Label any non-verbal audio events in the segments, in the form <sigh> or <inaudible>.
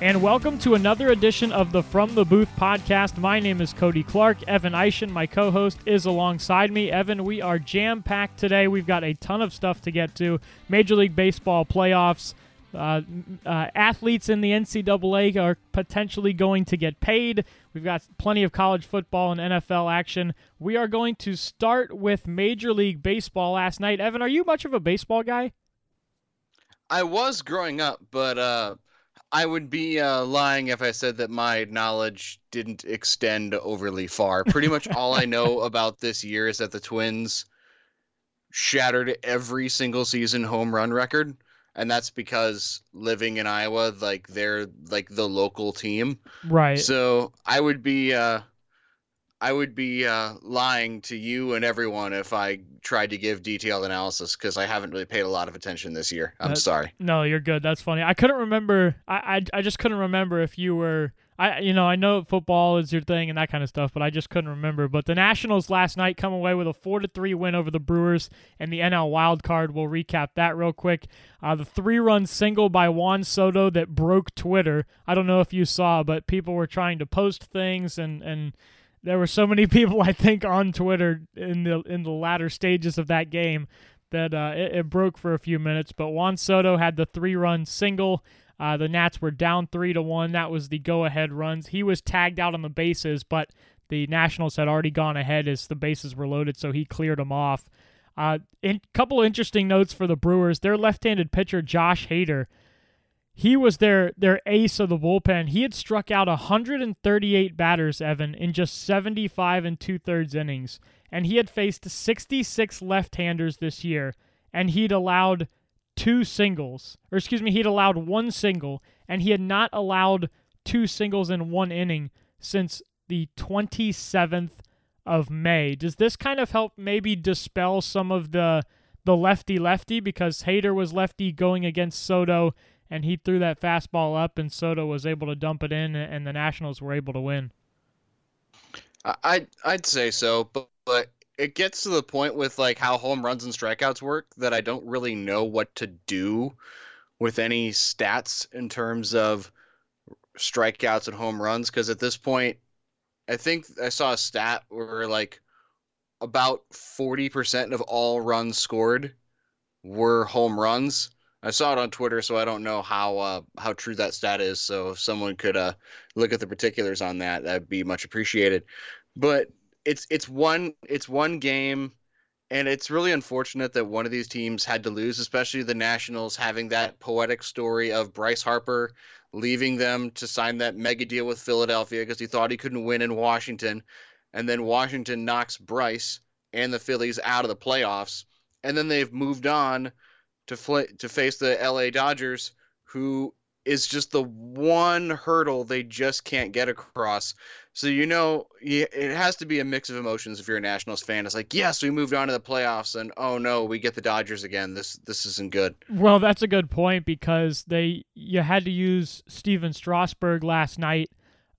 and welcome to another edition of the From the Booth podcast. My name is Cody Clark. Evan Eischen, my co host, is alongside me. Evan, we are jam packed today. We've got a ton of stuff to get to Major League Baseball playoffs. Uh, uh, athletes in the NCAA are potentially going to get paid. We've got plenty of college football and NFL action. We are going to start with Major League Baseball last night. Evan, are you much of a baseball guy? I was growing up, but uh, I would be uh, lying if I said that my knowledge didn't extend overly far. Pretty much <laughs> all I know about this year is that the Twins shattered every single season home run record, and that's because living in Iowa, like they're like the local team. Right. So I would be uh, I would be uh, lying to you and everyone if I tried to give detailed analysis because I haven't really paid a lot of attention this year. I'm sorry. No, you're good. That's funny. I couldn't remember. I, I, I just couldn't remember if you were. I you know I know football is your thing and that kind of stuff, but I just couldn't remember. But the Nationals last night come away with a four to three win over the Brewers and the NL wild card. We'll recap that real quick. Uh, the three run single by Juan Soto that broke Twitter. I don't know if you saw, but people were trying to post things and and there were so many <laughs> people I think on Twitter in the in the latter stages of that game that uh, it, it broke for a few minutes. But Juan Soto had the three run single. Uh, the Nats were down three to one. That was the go ahead runs. He was tagged out on the bases, but the Nationals had already gone ahead as the bases were loaded, so he cleared them off. A uh, in, couple interesting notes for the Brewers. Their left-handed pitcher Josh Hader, he was their their ace of the bullpen. He had struck out 138 batters, Evan, in just 75 and two thirds innings, and he had faced 66 left-handers this year, and he'd allowed two singles, or excuse me, he'd allowed one single, and he had not allowed two singles in one inning since the 27th of May. Does this kind of help maybe dispel some of the the lefty lefty because Hader was lefty going against Soto and he threw that fastball up and Soto was able to dump it in and the Nationals were able to win. I I'd, say so, but, but it gets to the point with like how home runs and strikeouts work that I don't really know what to do with any stats in terms of strikeouts and home runs because at this point I think I saw a stat where like about 40% of all runs scored were home runs. I saw it on Twitter, so I don't know how uh, how true that stat is. So if someone could uh, look at the particulars on that, that'd be much appreciated. But it's it's one it's one game, and it's really unfortunate that one of these teams had to lose, especially the Nationals having that poetic story of Bryce Harper leaving them to sign that mega deal with Philadelphia because he thought he couldn't win in Washington, and then Washington knocks Bryce and the Phillies out of the playoffs, and then they've moved on to fl- to face the LA Dodgers, who is just the one hurdle they just can't get across. So you know, it has to be a mix of emotions if you're a Nationals fan. It's like, yes, we moved on to the playoffs, and oh no, we get the Dodgers again. This this isn't good. Well, that's a good point because they you had to use Stephen Strasburg last night.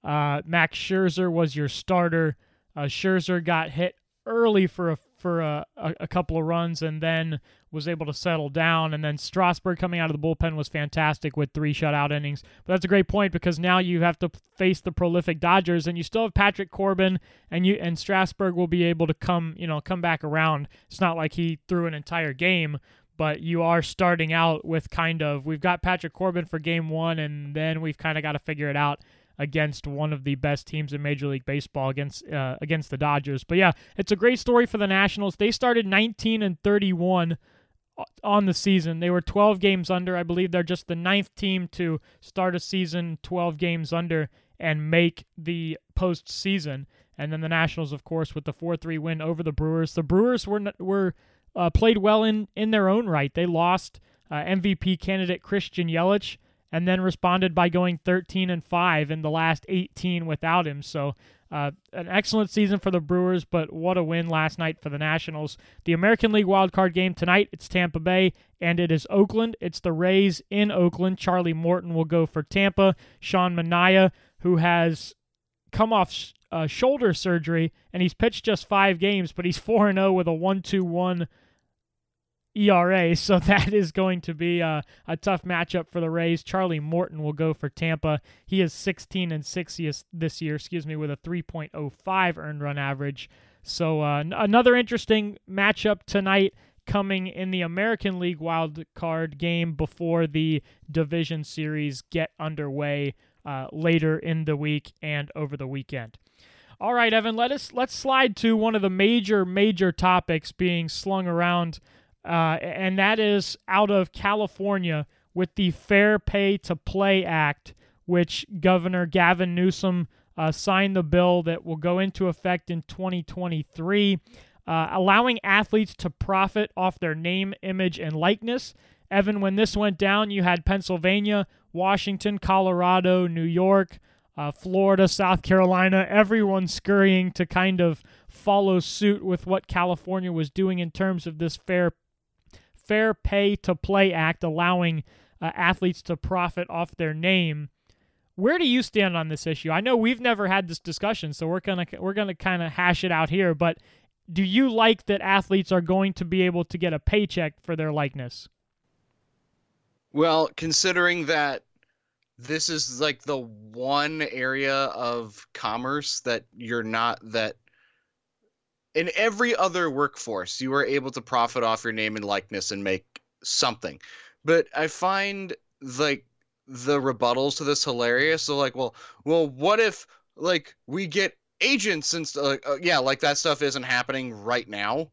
Uh, Max Scherzer was your starter. Uh, Scherzer got hit early for a for a, a, a, couple of runs and then was able to settle down. And then Strasburg coming out of the bullpen was fantastic with three shutout innings. But that's a great point because now you have to face the prolific Dodgers, and you still have Patrick Corbin, and you and Strasburg will be able to come you know come back around. It's not like he threw an entire game. But you are starting out with kind of we've got Patrick Corbin for game one, and then we've kind of got to figure it out against one of the best teams in Major League Baseball against uh, against the Dodgers. But yeah, it's a great story for the Nationals. They started 19 and 31 on the season. They were 12 games under. I believe they're just the ninth team to start a season 12 games under and make the postseason. And then the Nationals, of course, with the 4-3 win over the Brewers. The Brewers were were uh, played well in in their own right. They lost uh, MVP candidate Christian Yelich and then responded by going 13 and 5 in the last 18 without him. So, uh, an excellent season for the Brewers, but what a win last night for the Nationals. The American League wildcard game tonight, it's Tampa Bay, and it is Oakland. It's the Rays in Oakland. Charlie Morton will go for Tampa. Sean Manaea, who has come off uh, shoulder surgery, and he's pitched just five games, but he's 4 0 with a 1 2 1 ERA, <laughs> so that is going to be a, a, tough matchup for the Rays. Charlie Morton will go for Tampa. He is 16 and 6 this year, excuse me, with a 3.05 earned run average. So uh, another interesting matchup tonight coming in the American League wild card game before the division series get underway uh, later in the week and over the weekend. All right, Evan, let us let's slide to one of the major major topics being slung around, uh, and that is out of California with the Fair Pay to Play Act, which Governor Gavin Newsom uh, signed the bill that will go into effect in 2023, uh, allowing athletes to profit off their name, image, and likeness. Evan, when this went down, you had Pennsylvania, Washington, Colorado, New York uh, Florida, South Carolina, everyone scurrying to kind of follow suit with what California was doing in terms of this fair fair pay to play act, allowing uh, athletes to profit off their name. Where do you stand on this issue? I know we've never had this discussion, so we're gonna we're gonna kind of hash it out here. But do you like that athletes are going to be able to get a paycheck for their likeness? Well, considering that this is like the one area of commerce that you're not that in every other workforce you are able to profit off your name and likeness and make something but i find like the rebuttals to this hilarious so like well well what if like we get agents and st- uh, yeah like that stuff isn't happening right now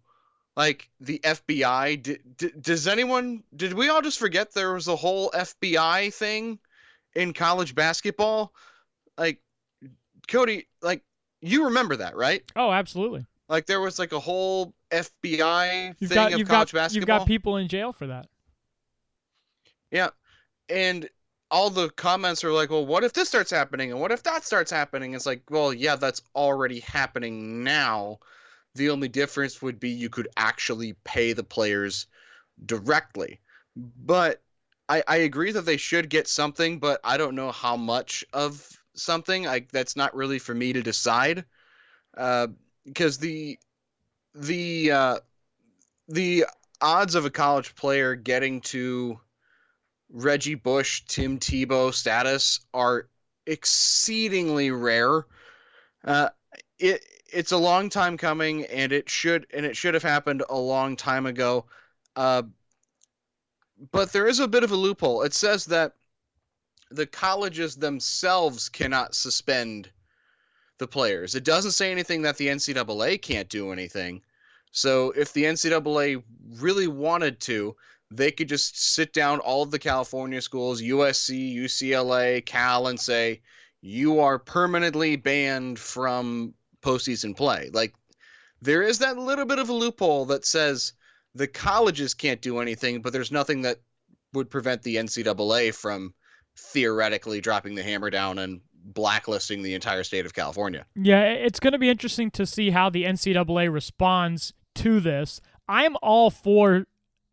like the fbi d- d- does anyone did we all just forget there was a whole fbi thing in college basketball, like Cody, like you remember that, right? Oh, absolutely. Like there was like a whole FBI you've thing got, of you've college got, basketball. You've got people in jail for that. Yeah, and all the comments are like, "Well, what if this starts happening, and what if that starts happening?" It's like, well, yeah, that's already happening now. The only difference would be you could actually pay the players directly, but I, I agree that they should get something, but I don't know how much of something. I that's not really for me to decide, uh, because the the uh, the odds of a college player getting to Reggie Bush, Tim Tebow status are exceedingly rare. Uh, it it's a long time coming, and it should and it should have happened a long time ago. Uh, but there is a bit of a loophole. It says that the colleges themselves cannot suspend the players. It doesn't say anything that the NCAA can't do anything. So if the NCAA really wanted to, they could just sit down all of the California schools, USC, UCLA, Cal, and say, you are permanently banned from postseason play. Like, there is that little bit of a loophole that says the colleges can't do anything, but there's nothing that would prevent the NCAA from theoretically dropping the hammer down and blacklisting the entire state of California. Yeah, it's going to be interesting to see how the NCAA responds to this. I'm all for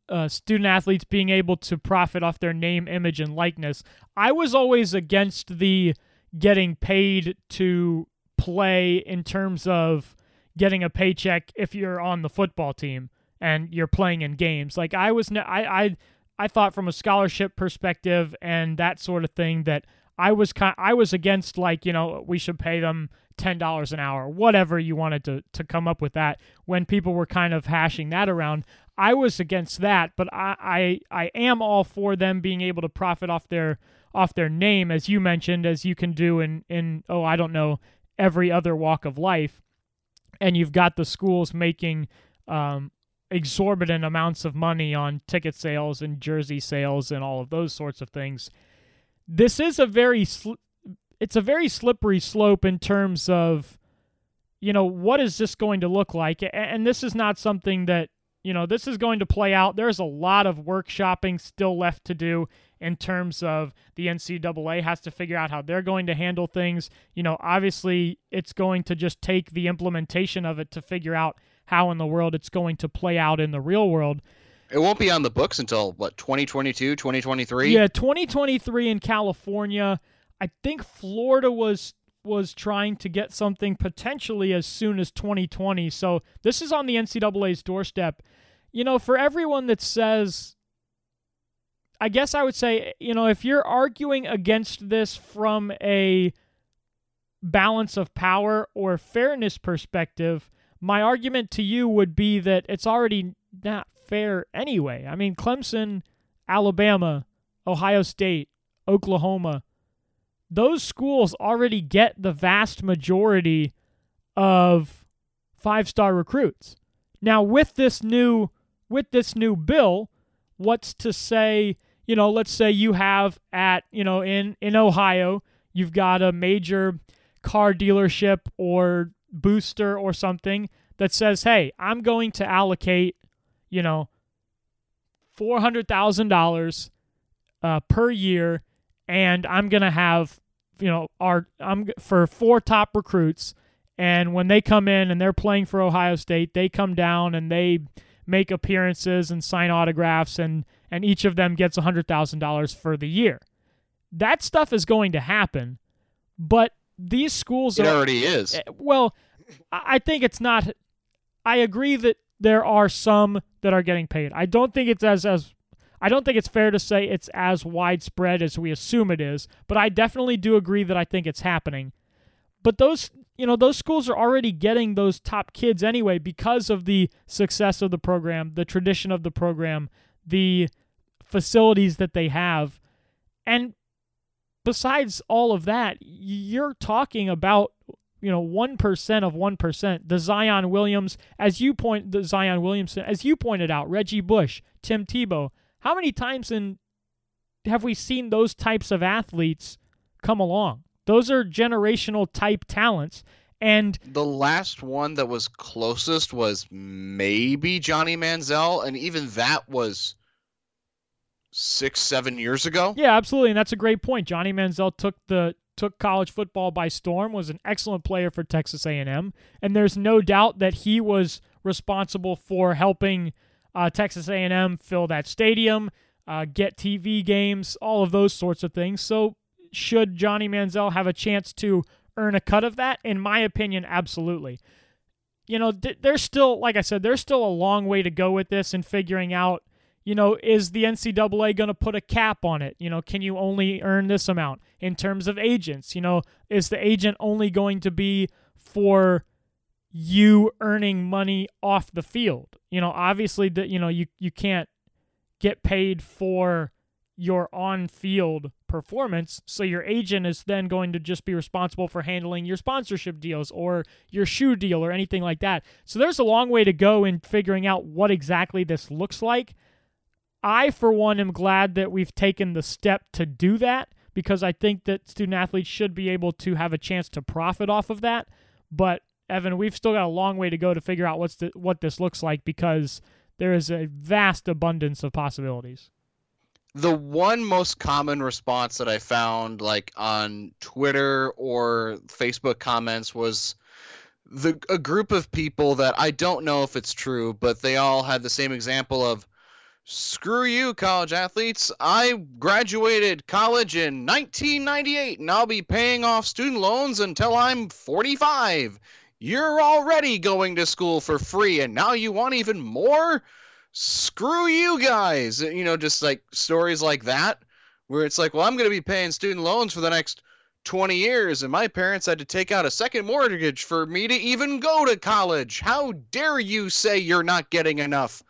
uh, student athletes being able to profit off their name, image, and likeness. I was always against the getting paid to play in terms of getting a paycheck if you're on the football team and you're playing in games. Like I was, I, I, I thought from a scholarship perspective and that sort of thing that I was kind, I was against like you know we should pay them ten dollars an hour, whatever you wanted to to come up with that. When people were kind of hashing that around, I was against that, but I, I I am all for them being able to profit off their off their name, as you mentioned, as you can do in in oh I don't know every other walk of life, and you've got the schools making um, exorbitant amounts of money on ticket sales and jersey sales and all of those sorts of things. This is a very sl- it's a very slippery slope in terms of you know what is this going to look like? And this is not something that you know this is going to play out. There's a lot of workshopping still left to do in terms of the ncaa has to figure out how they're going to handle things. You know obviously it's going to just take the implementation of it to figure out how in the world it's going to play out in the real world. It won't be on the books until what 2022, 2023. Yeah, 2023 in California. I think Florida was was trying to get something potentially as soon as 2020. So this is on the NCAA's doorstep. you know, for everyone that says, I guess I would say, you know, if you're arguing against this from a balance of power or fairness perspective, my argument to you would be that it's already not fair anyway. I mean, Clemson, Alabama, Ohio State, Oklahoma, those schools already get the vast majority of five-star recruits. Now, with this new with this new bill, what's to say, you know, let's say you have at, you know, in in Ohio, you've got a major car dealership or booster or something that says, "Hey, I'm going to allocate, you know, four hundred thousand uh, dollars per year, and I'm gonna have, you know, our I'm for four top recruits, and when they come in and they're playing for Ohio State, they come down and they make appearances and sign autographs, and and each of them gets hundred thousand dollars for the year. That stuff is going to happen, but these schools it are, already is. Eh, Well, I I think it's not. I agree that there are some that are getting paid. I don't think it's as as. I don't think it's fair to say it's as widespread as we assume it is, but I definitely do agree that I think it's happening. But those, you know, those schools are already getting those top kids anyway because of the success of the program, the tradition of the program, the facilities that they have. And besides all of that, you're talking about you know one percent of one percent. The Zion Williams, as you point, the Zion Williamson, as you pointed out, Reggie Bush, Tim Tebow. How many times in have we seen those types of athletes come along? Those are generational type talents, and The last one that was closest was maybe Johnny Manziel, and even that was six, seven years ago. Yeah, absolutely, and that's a great point. Johnny Manziel took the took college football by storm, was an excellent player for Texas A&M, and there's no doubt that he was responsible for helping uh, Texas A&M fill that stadium, uh, get TV games, all of those sorts of things. So, should Johnny Manziel have a chance to earn a cut of that? In my opinion, absolutely. You know, th- there's still, like I said, there's still a long way to go with this and figuring out you know, is the NCAA going to put a cap on it? You know, can you only earn this amount in terms of agents? You know, is the agent only going to be for you earning money off the field? You know, obviously that you know you you can't get paid for your on-field performance, so your agent is then going to just be responsible for handling your sponsorship deals or your shoe deal or anything like that. So there's a long way to go in figuring out what exactly this looks like. I, for one, am glad that we've taken the step to do that because I think that student athletes should be able to have a chance to profit off of that. But Evan, we've still got a long way to go to figure out what's the, what this looks like because there is a vast abundance of possibilities. The one most common response that I found, like on Twitter or Facebook comments, was the a group of people that I don't know if it's true, but they all had the same example of screw you college athletes. I graduated college in 1998 and i'll be paying off student loans until i'm 45 you're already going to school for free and now you want even more? Screw you guys. You know just like stories like that where it's like well i'm going to be paying student loans for the next 20 years and my parents had to take out a second mortgage for me to even go to college. How dare you say you're not getting enough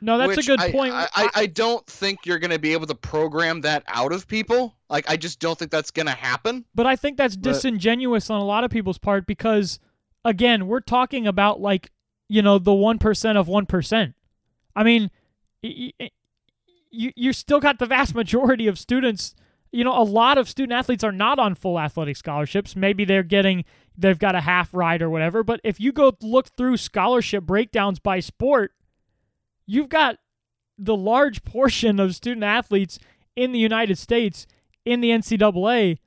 No, that's a good I, point. I, I, I don't think you're going to be able to program that out of people. Like, I just don't think that's going to happen. But I think that's But- disingenuous on a lot of people's part because, again, we're talking about like, you know, the 1% of 1%. I mean, you, you still got the vast majority of students. You know, a lot of student athletes are not on full athletic scholarships. Maybe they're getting, they've got a half ride or whatever. But if you go look through scholarship breakdowns by sport, you've got the large portion of student athletes in the United States in the NCAA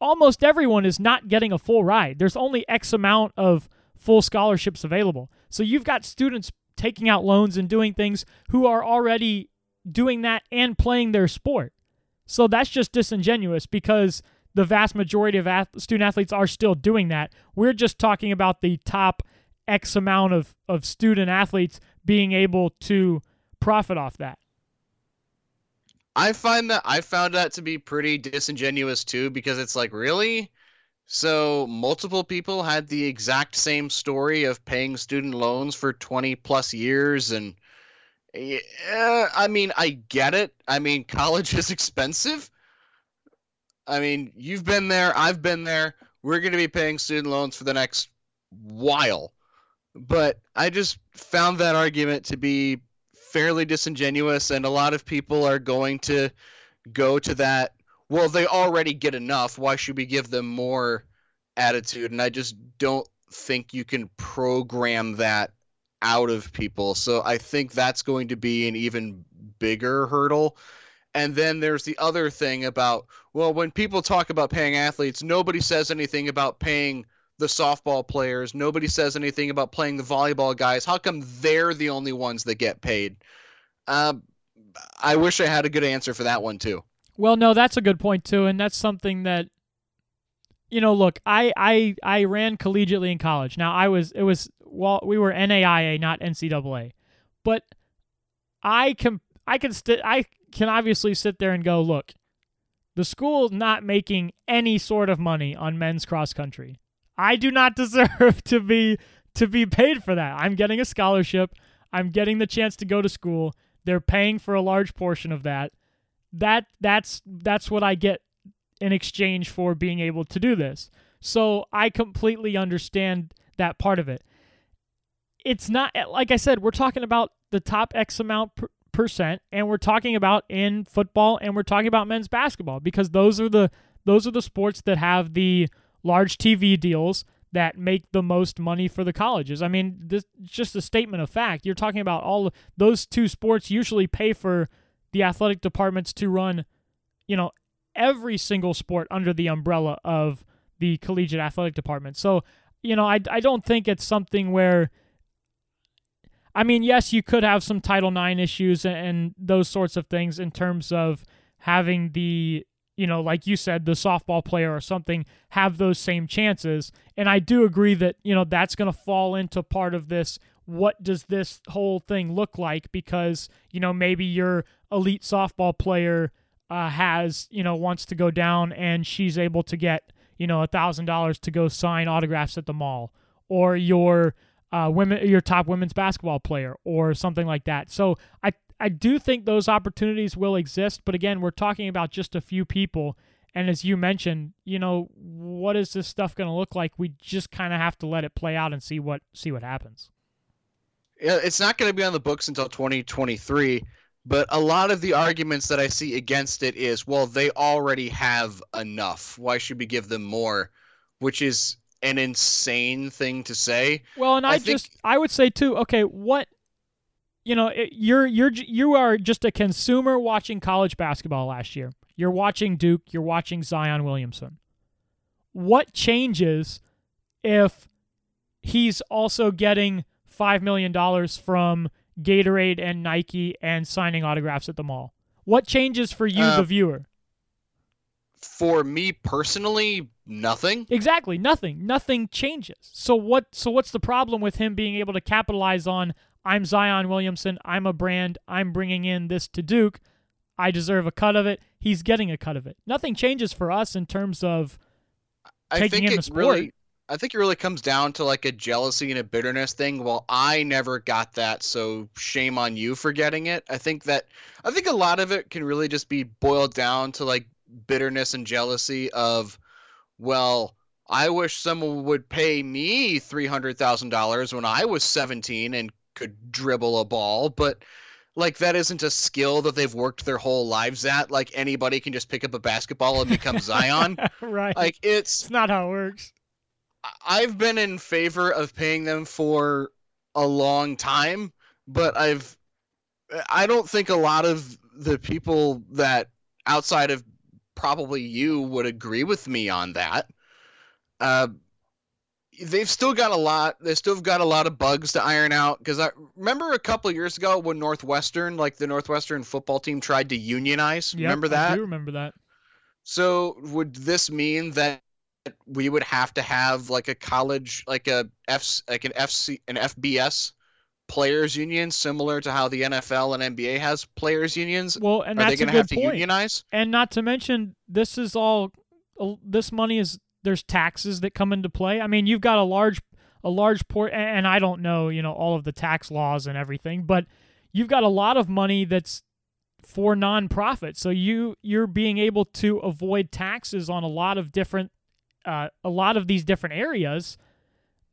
almost everyone is not getting a full ride. There's only X amount of full scholarships available. So you've got students taking out loans and doing things who are already doing that and playing their sport. So that's just disingenuous because the vast majority of ath- student athletes are still doing that. We're just talking about the top X amount of, of student athletes being able to profit off that. I find that I found that to be pretty disingenuous too because it's like really so multiple people had the exact same story of paying student loans for 20 plus years and yeah, I mean I get it. I mean <laughs> college is expensive. I mean, you've been there, I've been there. We're going to be paying student loans for the next while. But I just found that argument to be fairly disingenuous, and a lot of people are going to go to that. Well, they already get enough. Why should we give them more attitude? And I just don't think you can program that out of people. So I think that's going to be an even bigger hurdle. And then there's the other thing about, well, when people talk about paying athletes, nobody says anything about paying the softball players. Nobody says anything about playing the volleyball guys. How come they're the only ones that get paid? Uh, I wish I had a good answer for that one too. Well, no, that's a good point too, and that's something that you know. Look, I I I ran collegiately in college. Now I was it was well we were NAIA, not NCAA, but I can I can st- I can obviously sit there and go look. The school's not making any sort of money on men's cross country. I do not <laughs> deserve to be to be paid for that. I'm getting a scholarship. I'm getting the chance to go to school. They're paying for a large portion of that. That that's that's what I get in exchange for being able to do this. So I completely understand that part of it. It's not eh, like I said, we're talking about the top X amount per, percent and we're talking about in football and we're talking about men's basketball because those are the those are the sports that have the large TV deals that make the most money for the colleges. I mean, this just a statement of fact. You're talking about all those two sports usually pay for the athletic departments to run, you know, every single sport under the umbrella of the collegiate athletic department. So, you know, I, I don't think it's something where I mean, yes, you could have some Title IX issues and, and those sorts of things in terms of having the you know, like you said, the softball player or something have those same chances. And I do agree that, you know, that's going to fall into part of this. What does this whole thing look like? Because, you know, maybe your elite softball player uh, has, you know, wants to go down and she's able to get, you know, a $1,000 to go sign autographs at the mall. Or your uh, women, your top women's basketball player, or something like that. So I I do think those opportunities will exist, but again, we're talking about just a few people. And as you mentioned, you know, what is this stuff going to look like? We just kind of have to let it play out and see what see what happens. Yeah, it's not going to be on the books until 2023, but a lot of the arguments that I see against it is, well, they already have enough. Why should we give them more? Which is an insane thing to say. Well, and I, I just. I would say too, okay, what you know, you're you're you are just a consumer watching college basketball last year. You're watching Duke, you're watching Zion Williamson. What changes if he's also getting 5 million dollars from Gatorade and Nike and signing autographs at the mall? What changes for you uh, the viewer? For me personally, nothing. Exactly, nothing. Nothing changes. So what so what's the problem with him being able to capitalize on I'm Zion Williamson. I'm a brand. I'm bringing in this to Duke. I deserve a cut of it. He's getting a cut of it. Nothing changes for us in terms of taking in the sport. Really, I think it really comes down to like a jealousy and a bitterness thing. Well, I never got that, so shame on you for getting it. I think that I think a lot of it can really just be boiled down to like bitterness and jealousy of, well, I wish someone would pay me three hundred thousand dollars when I was seventeen and could dribble a ball, but like that isn't a skill that they've worked their whole lives at. Like anybody can just pick up a basketball and become Zion. <laughs> right. Like it's, it's not how it works. I've been in favor of paying them for a long time, but I've I don't think a lot of the people that outside of probably you would agree with me on that. Uh, they've still got a lot. They still have got a lot of bugs to iron out. Because I remember a couple years ago when Northwestern, like the Northwestern football team, tried to unionize. Yep, remember that? I do remember that. So would this mean that we would have to have like a college, like a F, like an FC, an FBS players union similar to how the NFL and NBA has players unions? Well, and Are that's they going to good have to point. unionize? And not to mention, this is all this money is there's taxes that come into play. I mean, you've got a large a large port, and I don't know, you know, all of the tax laws and everything, but you've got a lot of money that's for nonprofit. So you you're being able to avoid taxes on a lot of different uh, a lot of these different areas.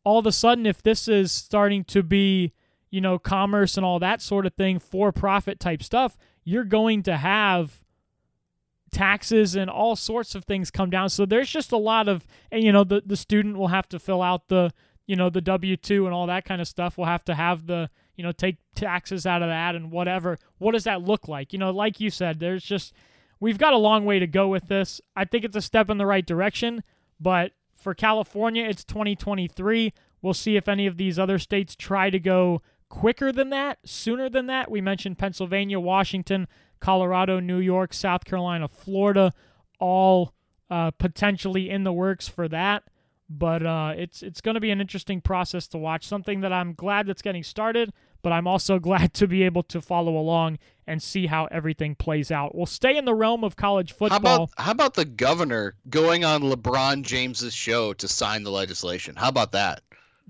All of a sudden, if this is starting to be you know commerce and all that sort of thing for profit type stuff, you're going to have taxes and all sorts of things come down. So there's just a lot of you know the the student will have to fill out the you know the W2 and all that kind of stuff. We'll have to have the you know take taxes out of that and whatever. What does that look like? You know, like you said, there's just we've got a long way to go with this. I think it's a step in the right direction, but for California, it's 2023. We'll see if any of these other states try to go quicker than that, sooner than that. We mentioned Pennsylvania, Washington, Colorado, New York, South Carolina, Florida, all uh, potentially in the works for that. But uh, it's it's going to be an interesting process to watch. Something that I'm glad that's getting started, but I'm also <laughs> glad to be able to follow along and see how everything plays out. We'll stay in the realm of college football. How about how about the governor going on LeBron James's show to sign the legislation? How about that?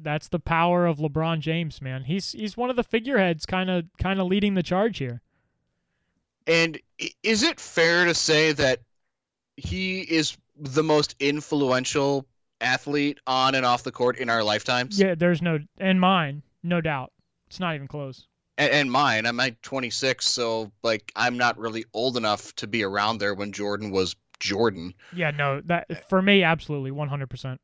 That's the power of LeBron James, man. He's he's one of the figureheads, kind of kind of leading the charge here. And is it fair to say that he is the most influential athlete on and off the court in our lifetimes? Yeah, there's no and mine, no doubt. It's not even close. And, and mine, I'm like 26, so like I'm not really old enough to be around there when Jordan was Jordan. Yeah, no, that for me, absolutely, 100.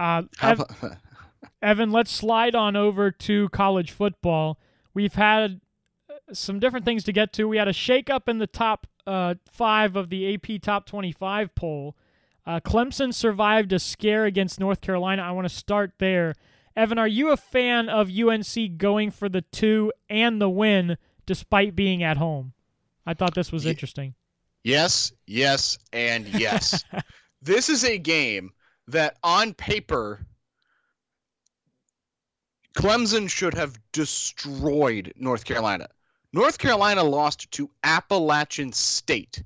Uh, Ev- <laughs> Evan, let's slide on over to college football. We've had uh, some different things to get to. We had a shakeup in the top uh, five of the AP Top 25 poll. Uh, Clemson survived a scare against North Carolina. I want to start there. Evan, are you a fan of UNC going for the two and the win despite being at home? I thought this was interesting. yes, yes, and yes. <laughs> this is a game that on paper Clemson should have destroyed North Carolina. North Carolina lost to Appalachian State.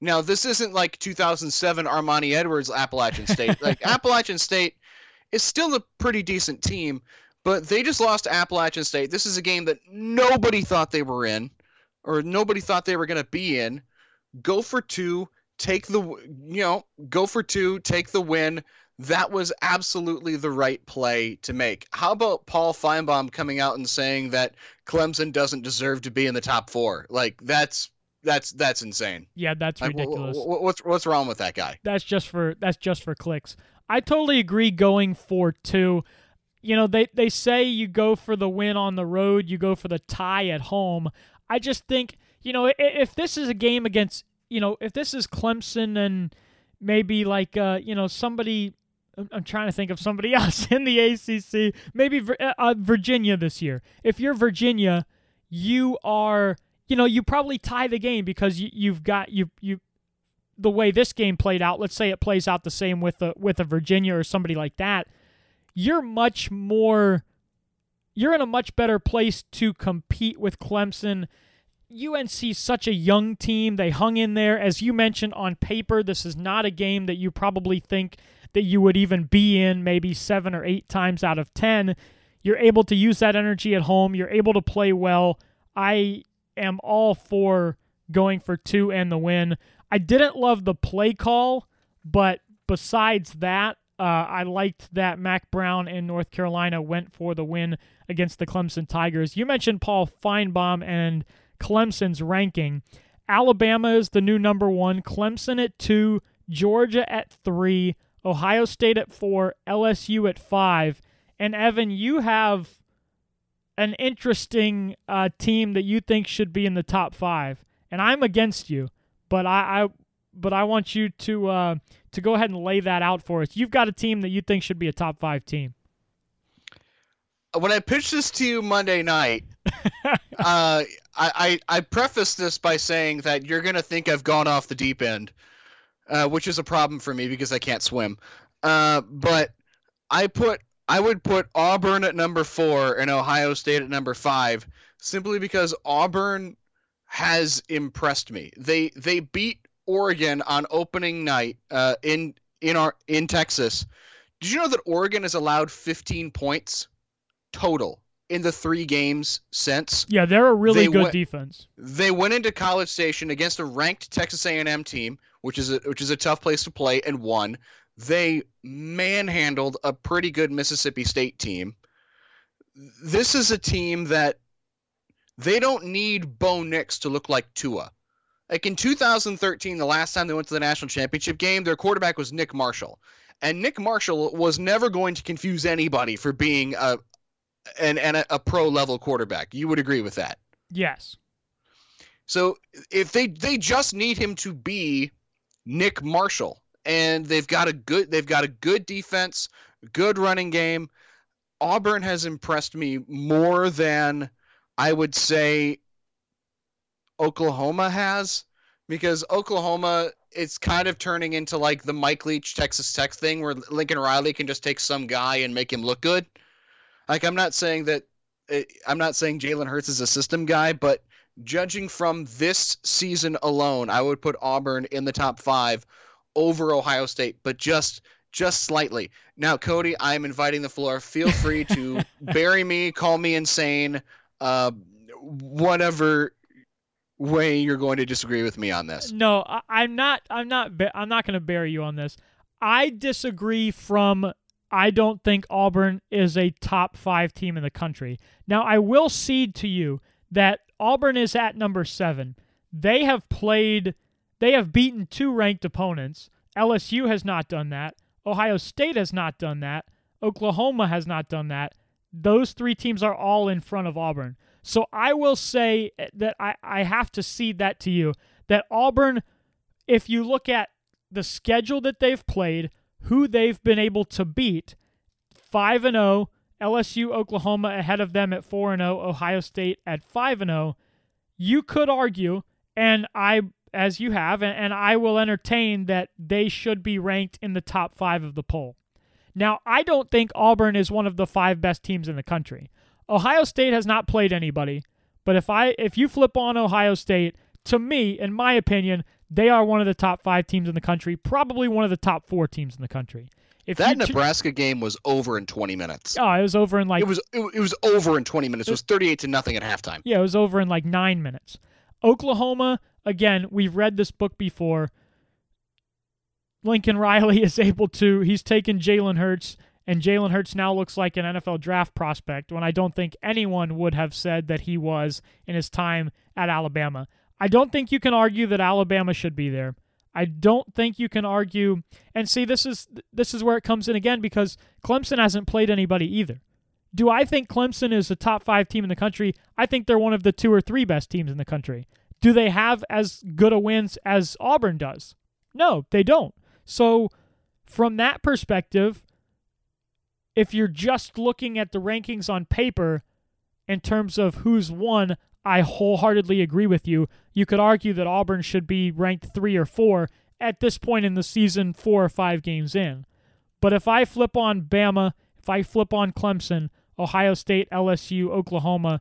Now, this isn't like 2007 Armani Edwards Appalachian State. <laughs> like Appalachian State is still a pretty decent team, but they just lost to Appalachian State. This is a game that nobody thought they were in or nobody thought they were going to be in. Go for two, take the you know, go for two, take the win. That was absolutely the right play to make. How about Paul Finebaum coming out and saying that Clemson doesn't deserve to be in the top 4? Like that's that's that's insane. Yeah, that's Like, wh- wh- ridiculous. what's what's wrong with that guy? that's just for that's just for clicks. I totally agree going for two. You know, they they say you go for the win on the road, you go for the tie at home. I just think, you know, if this is a game against, you know, if this is Clemson and maybe like uh, you know, somebody I'm- trying to think of somebody <laughs> else in the ACC, maybe uh, uh, Virginia this year. If you're Virginia, you are, you know, you probably tie the game because you, you've got you you the way this game played out, let's say it plays out the same with a with a Virginia or somebody like that, you're much more you're in a much better place to compete with Clemson. UNC's such a young team. They hung in there. As you mentioned on paper, this is not a game that you probably think that you would even be in maybe 7 or 8 times out of 10. You're able to use that energy at home. You're able to play well. I am all for going for 2 and the win. I didn't love the play call, but besides that, uh, I liked that Mack Brown and North Carolina went for the win against the Clemson Tigers. You mentioned Paul Finebaum and Clemson's ranking. Alabama is the new number one, Clemson at two, Georgia at three, Ohio State at four, LSU at five. And Evan, you have an interesting uh, team that you think should be in the top five, and I'm against you but I, I but I want you to uh, to go ahead and lay that out for us. You've got a team that you think should be a top five team. When I pitched this to you Monday night, <laughs> uh, I, I I prefaced this by saying that you're gonna think I've gone off the deep end, uh, which is a problem for me because I can't swim. Uh, but I put I would put Auburn at number four and Ohio State at number five, simply because Auburn has impressed me. They they beat Oregon on opening night uh, in in our in Texas. Did you know that Oregon has allowed 15 points total in the three games since? Yeah, they're a really They good went- defense. They went into College Station against a ranked Texas A&M team, which is a, which is a tough place to play, and won. They manhandled a pretty good Mississippi State team. This is a team that they don't need Bo Nix to look like Tua. Like in 2013, the last time they went to the national championship game, their quarterback was Nick Marshall, and Nick Marshall was never going to confuse anybody for being a an, an a pro level quarterback. You would agree with that. Yes. So if they they just need him to be Nick Marshall, and they've got a good they've got a good defense, good running game. Auburn has impressed me more than I would say Oklahoma has, because Oklahoma it's kind of turning into like the Mike Leach Texas Tech thing, where Lincoln Riley can just take some guy and make him look good. Like I'm not saying that eh, I'm not saying Jalen Hurts is a system guy, but judging from this season alone, I would put Auburn in the top five over Ohio State, but just just slightly. Now, Cody, I'm inviting the floor. Feel free to <laughs> bury me, call me insane, uh, whatever way you're going to disagree with me on this. No, I, I'm not. I'm not. I'm not going to bury you on this. I disagree. From I don't think Auburn is a top five team in the country. Now, I will cede to you that Auburn is at number seven. They have played. They have beaten two ranked opponents. LSU has not done that. Ohio State has not done that. Oklahoma has not done that. Those three teams are all in front of Auburn. So I will say eh, that I, I have to cede that to you that Auburn, if you look at the schedule that they've played, who they've been able to beat, 5 and 0, LSU, Oklahoma ahead of them at 4 and 0, Ohio State at 5 and 0, you could argue and I as you have and, and I will entertain that they should be ranked in the top 5 of the poll. Now, I don't think Auburn is one of the 5 best teams in the country. Ohio State has not played anybody, but if I if you flip on Ohio State, to me, in my opinion, they are one of the top five teams in the country, probably one of the top four teams in the country. If That Nebraska game was over in 20 minutes. oh, it was over in like it was it, it was over in 20 minutes. It was 38 to nothing at halftime. yeah, it was over in like nine minutes. Oklahoma, again, we've read this book before. Lincoln Riley <laughs> is able to. He's taken Jalen Hurts, and Jalen Hurts now looks like an NFL draft prospect when I don't think anyone would have said that he was in his time at Alabama. I don't think you can argue that Alabama should be there. I don't think you can argue and see this is this is where it comes in again because Clemson hasn't played anybody either. Do I think Clemson is a top 5 team in the country? I think they're one of the two or three best teams in the country. Do they have as good a wins as Auburn does? No, they don't. So, from that perspective, if you're just looking at the rankings on paper in terms of who's won, I wholeheartedly agree with you. You could argue that Auburn should be ranked three or four at this point in the season, four or five games in. But if I flip on Bama, if I flip on Clemson, Ohio State, LSU, Oklahoma,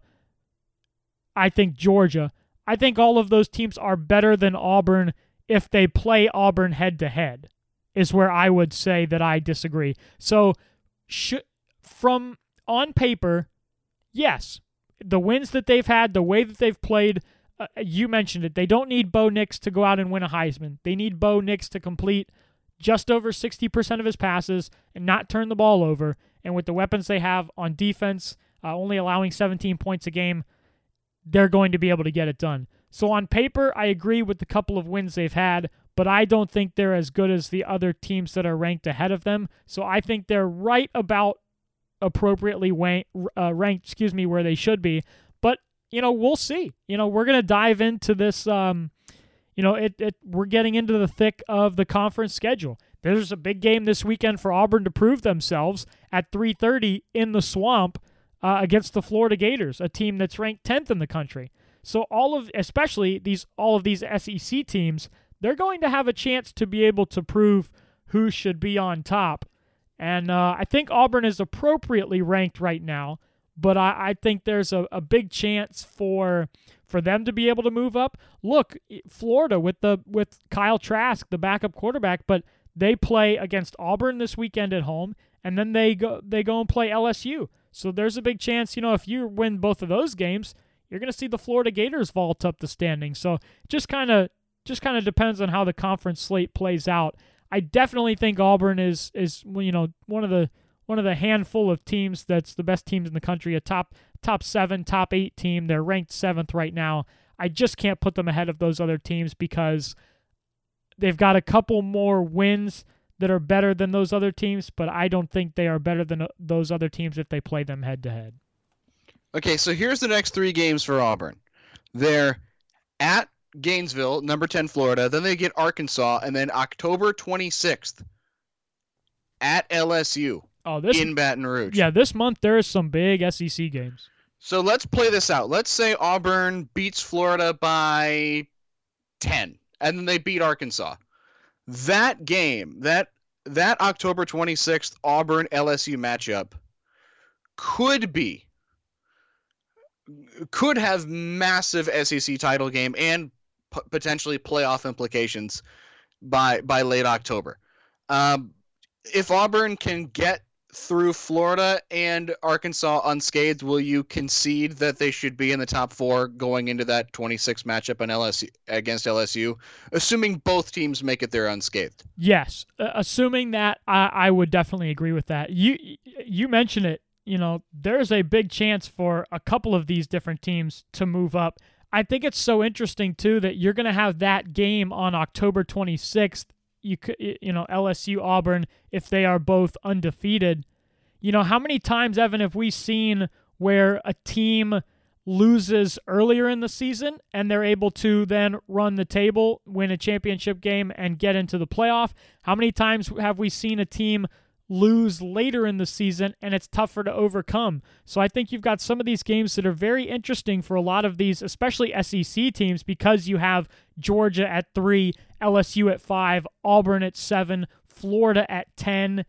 I think Georgia, I think all of those teams are better than Auburn if they play Auburn head to head, is where I would say that I disagree. So, sh- from on paper, yes, the wins that they've had, the way that they've played, uh, you mentioned it. They don't need Bo Nix to go out and win a Heisman. They need Bo Nix to complete just over 60% of his passes and not turn the ball over. And with the weapons they have on defense, uh, only allowing 17 points a game, they're going to be able to get it done. So on paper, I agree with the couple of wins they've had, but I don't think they're as good as the other teams that are ranked ahead of them. So I think they're right about appropriately uh, ranked, excuse me, where they should be. But you know, we'll see. You know, we're gonna dive into this. Um, you know, it, it we're getting into the thick of the conference schedule. There's a big game this weekend for Auburn to prove themselves at 3:30 in the Swamp uh, against the Florida Gators, a team that's ranked 10th in the country. So all of, especially these all of these SEC teams, they're going to have a chance to be able to prove who should be on top. And uh, I think Auburn is appropriately ranked right now, but I, I think there's a, a big chance for for them to be able to move up. Look, Florida with the with Kyle Trask, the backup quarterback, but they play against Auburn this weekend at home, and then they go they go and play LSU. So there's a big chance, you know, if you win both of those games, you're going to see the Florida Gators vault up the standings. So just kind of just kind of depends on how the conference slate plays out. I definitely think Auburn is is you know one of the one of the handful of teams that's the best teams in the country, a top top 7, top 8 team. They're ranked 7th right now. I just can't put them ahead of those other teams because they've got a couple more wins that are better than those other teams, but I don't think they are better than uh, those other teams if they play them head to head. Okay, so here's the next 3 games for Auburn. They're at Gainesville, number 10 Florida. Then they get Arkansas, and then October 26th at LSU oh, this, in Baton Rouge. Yeah, this month there is some big SEC games. So let's play this out. Let's say Auburn beats Florida by 10, and then they beat Arkansas. That game, that that October 26th Auburn LSU matchup could be could have massive SEC title game and p- potentially playoff implications by by late October. Um, if Auburn can get through Florida and Arkansas unscathed, will you concede that they should be in the top four going into that 26 matchup on LSU against LSU, assuming both teams make it there unscathed? Yes, uh, assuming that, I, I would definitely agree with that. You you mentioned it. You know, there's a big chance for a couple of these different teams to move up. I think it's so interesting too that you're going to have that game on October 26th. You could, you know, LSU Auburn if they are both undefeated. You know, how many times, Evan, have we seen where a team loses earlier in the season and they're able to then run the table, win a championship game, and get into the playoff? How many times have we seen a team lose later in the season and it's tougher to overcome. So I think you've got some of these games that are very interesting for a lot of these, especially SEC teams, because you have Georgia at three, LSU at five, Auburn at seven, Florida at 10.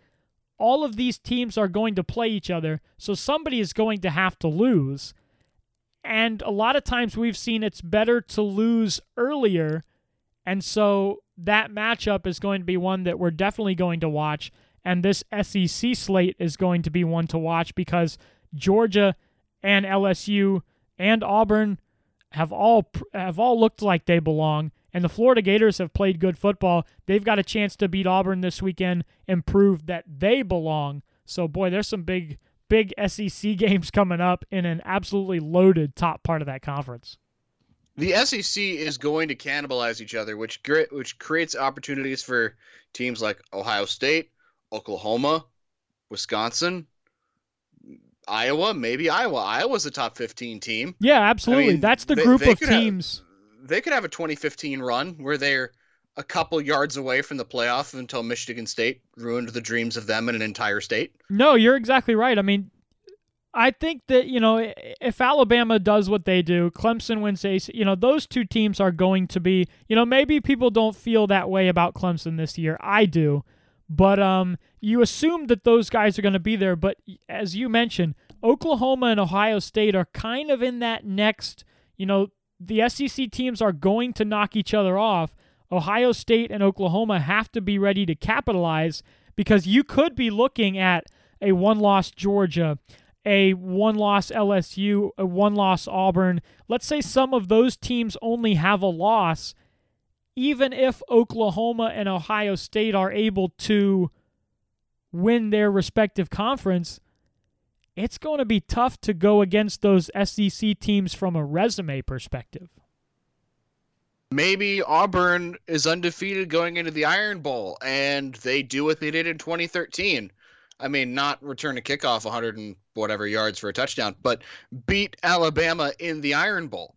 All of these teams are going to play each other, so somebody is going to have to lose. And a lot of times we've seen it's better to lose earlier. And so that matchup is going to be one that we're definitely going to watch. And this SEC slate is going to be one to watch because Georgia and LSU and Auburn have all have all looked like they belong. And the Florida Gators have played good football. They've got a chance to beat Auburn this weekend and prove that they belong. So boy, there's some big big SEC <laughs> games coming up in an absolutely loaded top part of that conference. The SEC is going to cannibalize each other, which which creates opportunities for teams like Ohio State, Oklahoma, Wisconsin, Iowa, maybe Iowa. Iowa's a top 15 team. Yeah, absolutely. I mean, That's the they, group they of teams. Have, they could have a 2015 run where they're a couple yards away from the playoff until Michigan State ruined the dreams of them in an entire state. No, you're exactly right. I mean, I think that, you know, if Alabama does what they do, Clemson wins AC, you know, those two teams are going to be, you know, maybe people don't feel that way about Clemson this year. I do. But um, you assume that those guys are going to be there. But as you mentioned, Oklahoma and Ohio State are kind of in that next, you know, the SEC teams are going to knock each other off. Ohio State and Oklahoma have to be ready to capitalize because you could be looking at a one loss Georgia, a one loss LSU, a one loss Auburn. Let's say some of those teams only have a loss even if Oklahoma and Ohio State are able to win their respective conference, it's going to be tough to go against those SEC teams from a resume perspective. Maybe Auburn is undefeated going into the Iron Bowl and they do what they did in 2013. I mean, not return a kickoff 100 and whatever yards for a touchdown, but beat Alabama in the Iron Bowl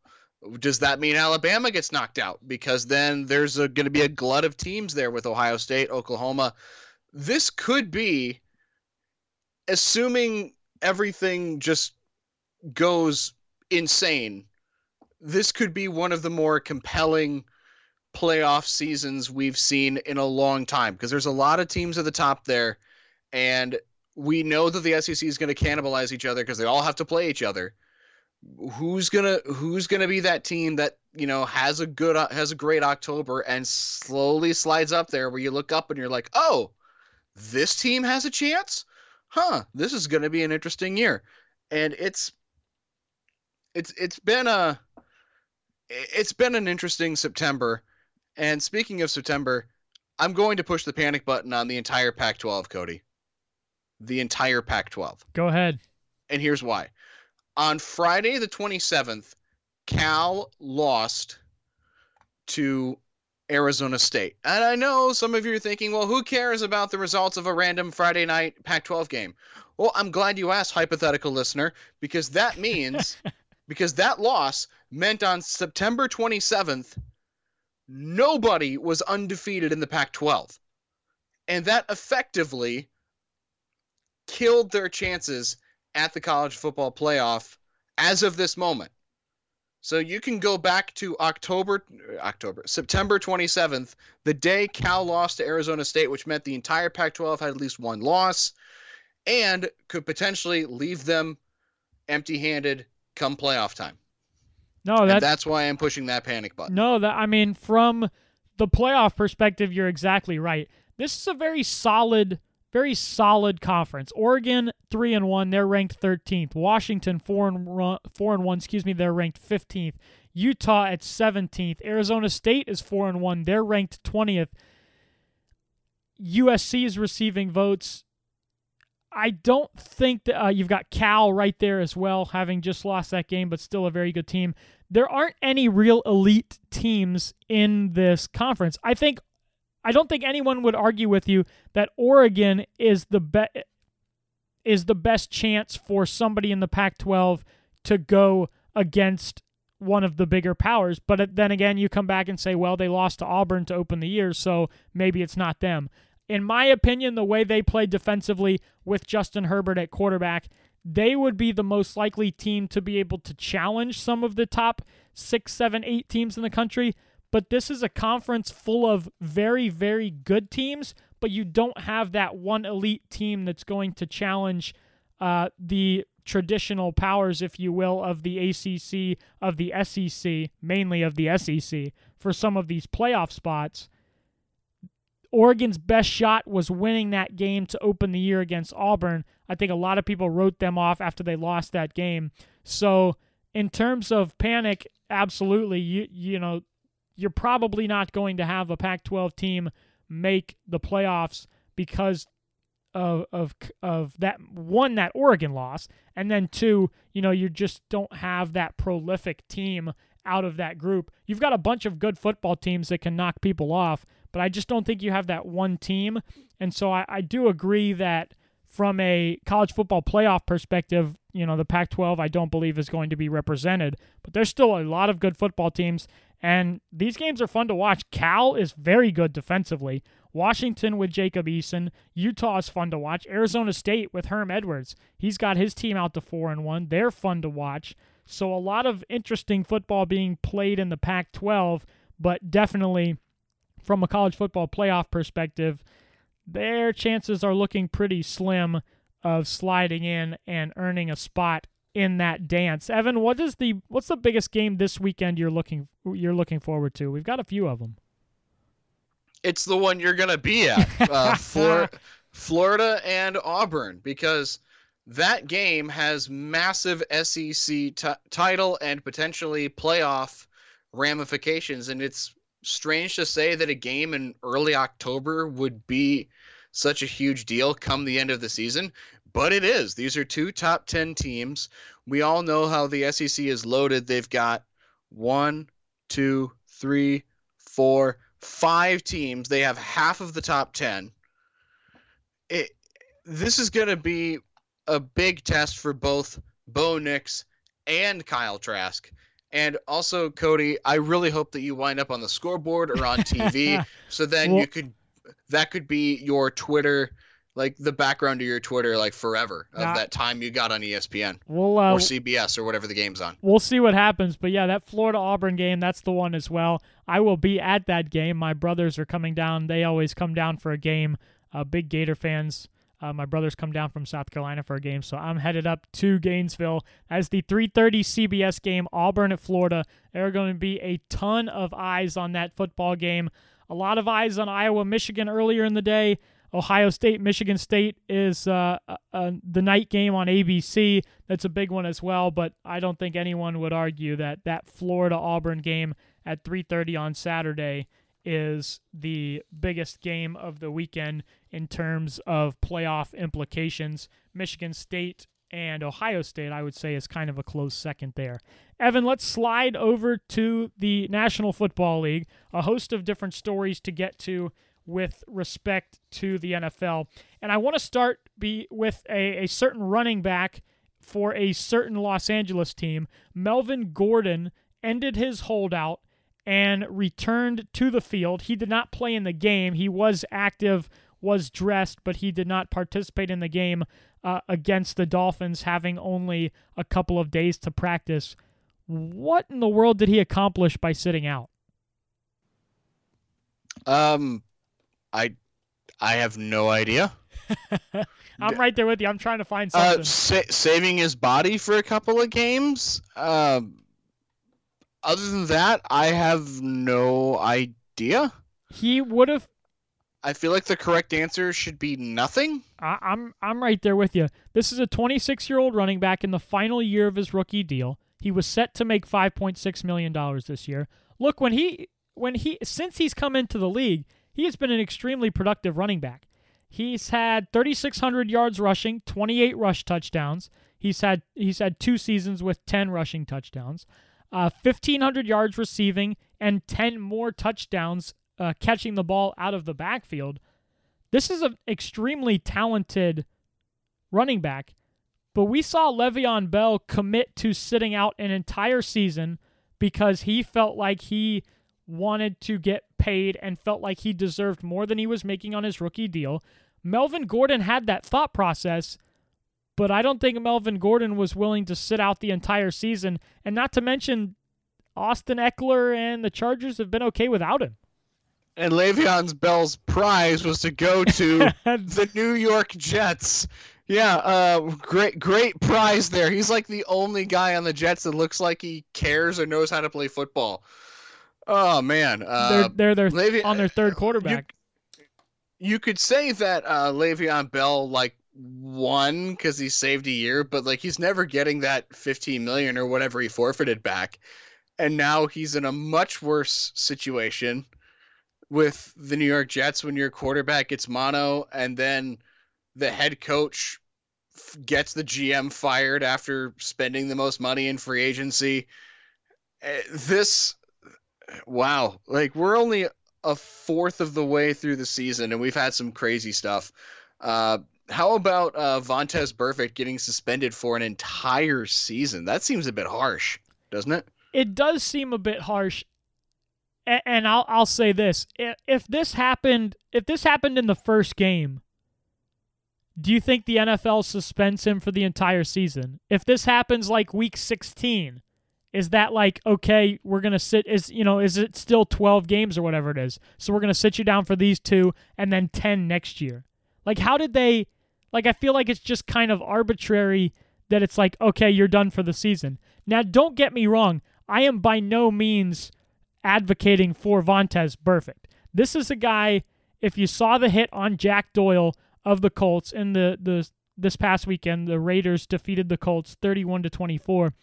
does that mean Alabama gets knocked out? Because then there's going to be a glut of teams there with Ohio State, Oklahoma. This could be, assuming everything just goes insane, this could be one of the more compelling playoff seasons we've seen in a long time because there's a lot of teams at the top there and we know that the SEC is going to cannibalize each other because they all have to play each other. Who's gonna Who's gonna be that team that you know has a good has a great October and slowly slides up there where you look up and you're like, oh, this team has a chance, huh? This is going to be an interesting year, and it's it's it's been a it's been an interesting September. And speaking of September, I'm going to push the panic button on the entire Pac-12, Cody. The entire Pac-12. Go ahead. And here's why. On Friday the 27th, Cal lost to Arizona State. And I know some of you are thinking, well, who cares about the results of a random Friday night Pac 12 game? Well, I'm glad you asked, hypothetical listener, because that means, <laughs> because that loss meant on September 27th, nobody was undefeated in the Pac 12. And that effectively killed their chances at the college football playoff as of this moment. So you can go back to October, October, September 27th, the day Cal lost to Arizona State, which meant the entire Pac 12 had at least one loss and could potentially leave them empty handed come playoff time. No, that's, that's why I'm pushing that panic button. No, that I mean, from the playoff perspective, you're exactly right. This is a very solid very solid conference. Oregon three and one, they're ranked 13th. Washington four and four and one, excuse me, they're ranked 15th. Utah at 17th. Arizona State is four and one, they're ranked 20th. USC is receiving votes. I don't think that uh, you've got Cal right there as well, having just lost that game, but still a very good team. There aren't any real elite teams in this conference. I think I don't think anyone would argue with you that Oregon is the be- is the best chance for somebody in the Pac-12 to go against one of the bigger powers. But uh, then again, you come back and say, well, they lost to Auburn to open the year, so maybe it's not them. In my opinion, the way they played defensively with Justin Herbert at quarterback, they would be the most likely team to be able to challenge some of the top six, seven, eight teams in the country but this is a conference full of very, very good teams, but you don't have that one elite team that's going to challenge uh, the traditional powers, if you will, of the ACC, of the SEC, mainly of the SEC, for some of these playoff spots. Oregon's best shot was winning that game to open the year against Auburn. I think a lot of people wrote them off after they lost that game. So, in terms of panic, absolutely, you you know you're probably not going to have a Pac 12 team make the playoffs because of, of of that one that Oregon loss and then two you know you just don't have that prolific team out of that group. You've got a bunch of good football teams that can knock people off but I just don't think you have that one team. And so I, I do agree that from a college football playoff perspective you know the Pac 12 I don't believe is going to be represented but there's still a lot of good football teams and these games are fun to watch. Cal is very good defensively. Washington with Jacob Eason. Utah is fun to watch. Arizona State with Herm Edwards. He's got his team out to 4 and 1. They're fun to watch. So a lot of interesting football being played in the Pac 12, but definitely from a college football playoff perspective, their chances are looking pretty slim of sliding in and earning a spot in that dance. Evan, what is the what's the biggest game this weekend you're looking you're looking forward to? We've got a few of them. It's the one you're gonna be at, <laughs> uh, for Florida and Auburn, because that game has massive SEC t- title and potentially playoff ramifications, and it's strange to say that a game in early October would be such a huge deal come the end of the season but it is. These are two top 10 teams. We all know how the SEC is loaded. They've got one, two, three, four, five teams. They have half of the top 10. It, this is going to be a big test for both Bo Nix and Kyle Trask. And also, Cody, I really hope that you wind up on the scoreboard or on TV, <laughs> so then well, you could that could be your Twitter like the background to your Twitter like forever of nah, that time you got on ESPN we'll, uh, or CBS or whatever the game's on. We'll see what happens, but yeah, that Florida Auburn game, that's the one as well. I will be at that game. My brothers are coming down. They always come down for a game. Uh, big Gator fans. Uh, my brothers come down from South Carolina for a game, so I'm headed up to Gainesville as the 3:30 CBS game, Auburn at Florida. There are going to be a ton of eyes on that football game. A lot of eyes on Iowa, Michigan earlier in the day. Ohio State, Michigan State is uh, uh, the night game on ABC. That's a big one as well. But I don't think anyone would argue that that Florida Auburn game at 3:30 on Saturday is the biggest game of the weekend in terms of playoff implications. Michigan State and Ohio State, I would say, is kind of a close second there. Evan, let's slide over to the National Football League. A host of different stories to get to with respect to the NFL. And I want to start be with a, a certain running back for a certain Los Angeles team. Melvin Gordon ended his holdout and returned to the field. He did not play in the game. He was active, was dressed, but he did not participate in the game uh, against the Dolphins, having only a couple of days to practice. What in the world did he accomplish by sitting out? Um, I, I have no idea. <laughs> I'm right there with you. I'm trying to find uh, something. Uh, sa- saving his body for a couple of games. Um, other than that, I have no idea. He would have. I feel like the correct answer should be nothing. I, I'm I'm right there with you. This is a 26 year old running back in the final year of his rookie deal. He was set to make 5.6 million dollars this year. Look, when he when he since he's come into the league, he has been an extremely productive running back. He's had 3600 yards rushing, 28 rush touchdowns. He's had he's had two seasons with 10 rushing touchdowns uh, 1,500 yards receiving, and 10 more touchdowns uh, catching the ball out of the backfield. This is an extremely talented running back, but we saw Le'Veon Bell commit to sitting out an entire season because he felt like he wanted to get paid and felt like he deserved more than he was making on his rookie deal. Melvin Gordon had that thought process but I don't think Melvin Gordon was willing to sit out the entire season. And not to mention, Austin Ekeler and the Chargers have been okay without him. And Le'Veon Bell's prize was to go to <laughs> the New York Jets. Yeah, uh, great, great prize there. He's like the only guy on the Jets that looks like he cares or knows how to play football. Oh man, uh, they're they're, they're Le'Ve- on their third <laughs> quarterback. You, you could say that uh, Le'Veon Bell like won because he saved a year, but like he's never getting that 15 million or whatever he forfeited back. And now he's in a much worse situation with the New York Jets when your quarterback gets mono and then the head coach gets the GM fired after spending the most money in free agency. Eh, this, wow, like we're only a fourth of the way through the season and we've had some crazy stuff. Uh, how about uh, Vontaze Burfict getting suspended for an entire season? That seems a bit harsh, doesn't it? It does seem a bit harsh. And I'll I'll say this: if this happened, if this happened in the first game, do you think the NFL suspends him for the entire season? If this happens like week 16, is that like okay, we're to sit is you know, is it still 12 games or whatever it is? So we're to sit you down for these two and then 10 next year. Like how did they like, I feel like it's just kind of arbitrary that it's like, okay, you're done for the season. Now, don't get me wrong. I am by no means advocating for Vontaze Burfict. This is a guy, if you saw the hit on Jack Doyle of the Colts in the, the this past weekend, the Raiders defeated the Colts 31 to 24.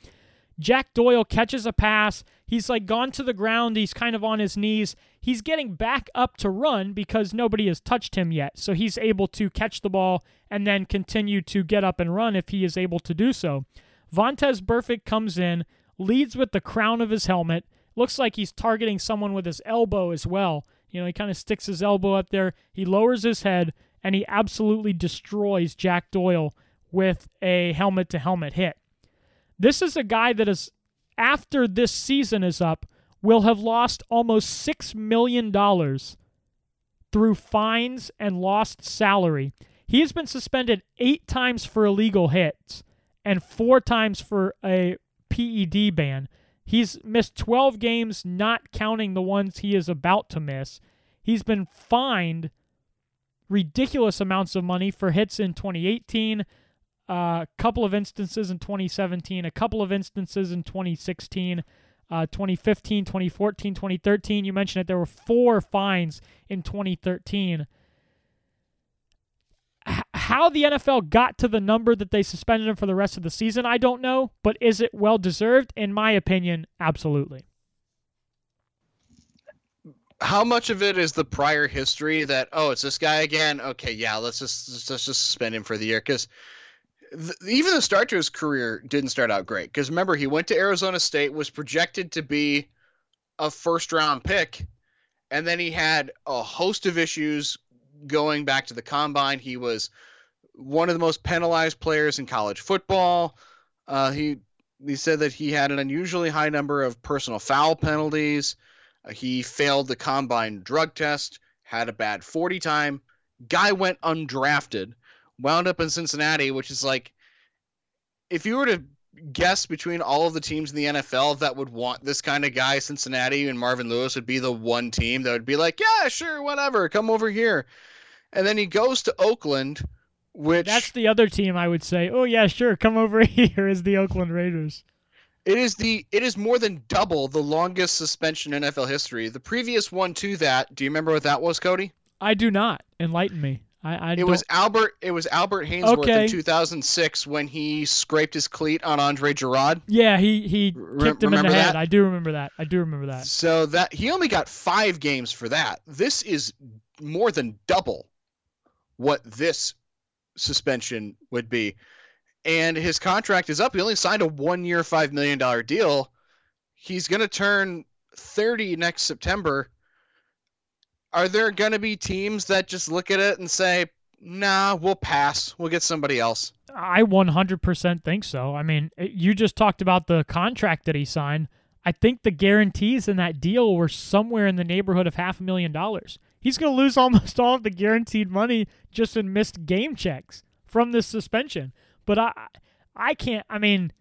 Jack Doyle catches a pass. He's like gone to the ground. He's kind of on his knees. He's getting back up to run because nobody has touched him yet. So he's able to catch the ball and then continue to get up and run if he is able to do so. Vontaze Burfict comes in, leads with the crown of his helmet. Looks like he's targeting someone with his elbow as well. You know, he kind of sticks his elbow up there. He lowers his head and he absolutely destroys Jack Doyle with a helmet to helmet hit. This is a guy that is, after this season is up, will have lost almost $6 million through fines and lost salary. He has been suspended eight times for illegal hits and four times for a PED ban. He's missed 12 games, not counting the ones he is about to miss. He's been fined ridiculous amounts of money for hits in 2018, a uh, couple of instances in 2017, a couple of instances in 2016, uh, 2015, 2014, 2013. You mentioned that there were four fines in 2013. H- how the NFL got to the number that they suspended him for the rest of the season, I don't know, but is it well deserved? In my opinion, absolutely how much of it is the prior history that oh it's this guy again okay yeah let's just let's just suspend him for the year because th- even the start to his career didn't start out great because remember he went to arizona state was projected to be a first round pick and then he had a host of issues going back to the combine. He was one of the most penalized players in college football. Uh, he he said that he had an unusually high number of personal foul penalties. He failed the combine drug test, had a bad 40 time. Guy went undrafted, wound up in Cincinnati, which is like, if you were to guess between all of the teams in the NFL that would want this kind of guy, Cincinnati and Marvin Lewis would be the one team that would be like, yeah, sure, whatever, come over here. And then he goes to Oakland, which. That's the other team I would say, oh, yeah, sure, come over <laughs> here, is the Oakland Raiders. It is the it is more than double the longest suspension in NFL history. The previous one to that, do you remember what that was, Cody? I do not. Enlighten me. I, I it don't... was Albert. It was Albert Haynesworth okay. in 2006 when he scraped his cleat on Andre Gurode. Yeah, he he kicked him in the head. That? I do remember that. I do remember that. So that he only got five games for that. This is more than double what this suspension would be and his contract is up. He only signed a one year, $5 million deal. He's going to turn 30 next September. Are there going to be teams that just look at it and say, nah, we'll pass. We'll get somebody else? I 100% think so. I mean, you just talked about the contract that he signed. I think the guarantees in that deal were somewhere in the neighborhood of half a million dollars. He's going to lose <laughs> almost all of the guaranteed money just in missed game checks from this suspension. But I I can't. I mean,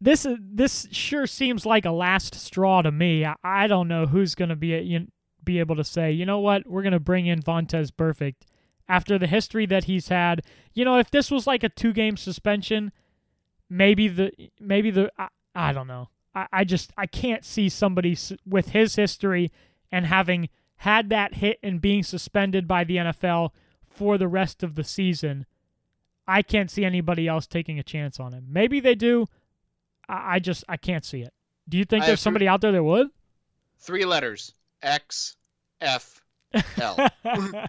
this is this sure seems like a last straw to me. I, I don't know who's going to be you be able to say, you know what, we're going to bring in Vontaze Burfict after the history that he's had. You know, if this was like a two game suspension, maybe the maybe the I, I don't know. I, I just I can't see somebody with his history and having had that hit and being suspended by the NFL for the rest of the season I can't see anybody else taking a chance on him. Maybe they do. I, I just I can't see it. Do you think I there's somebody out there that would? Three letters: X, F, L. <laughs>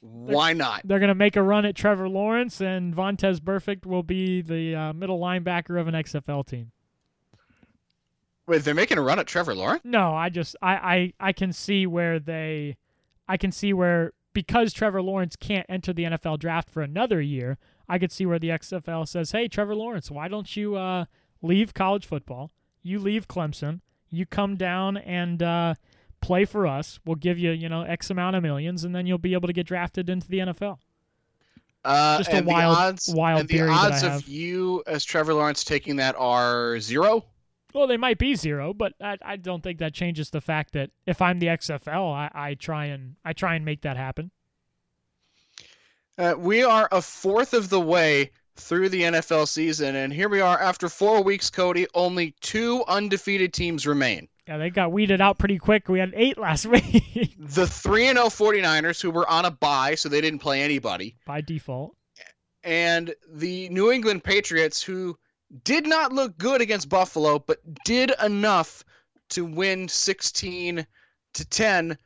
Why not? They're gonna make a run at Trevor Lawrence, and Vontaze Burfict will be the uh, middle linebacker of an XFL team. Wait, they're making a run at Trevor Lawrence? No, I just I I, I can see where they, I can see where because Trevor Lawrence can't enter the NFL draft for another year, I could see where the XFL says, "Hey, Trevor Lawrence, why don't you uh, leave college football? You leave Clemson. You come down and uh, play for us. We'll give you, you know, X amount of millions, and then you'll be able to get drafted into the NFL." Uh, Just a wild, odds, wild and the odds of you as Trevor Lawrence taking that are zero. Well, they might be zero, but I, I don't think that changes the fact that if I'm the XFL, I, I try and I try and make that happen. Uh, we are a fourth of the way through the NFL season, and here we are after four weeks, Cody. Only two undefeated teams remain. Yeah, they got weeded out pretty quick. We had eight <laughs> last week. the 3 0 49ers, who were on a bye, so they didn't play anybody. By default. And the New England Patriots, who did not look good against Buffalo, but did enough to win 16 to 10.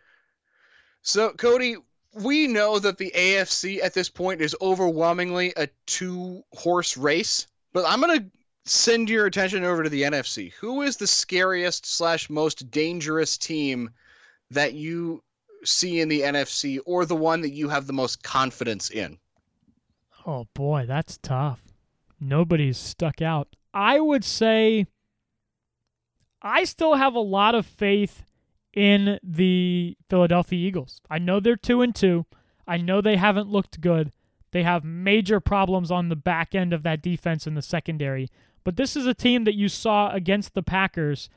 So, Cody, we know that the AFC at this point is overwhelmingly a two horse race, but I'm going to send your attention over to the NFC. Who is the scariest slash most dangerous team that you see in the NFC or the one that you have the most confidence in? Oh boy, that's tough nobody's stuck out. I would say I still have a lot of faith in the Philadelphia Eagles. I know they're 2 and 2. I know they haven't looked good. They have major problems on the back end of that defense in the secondary. But this is a team that you saw against the Packers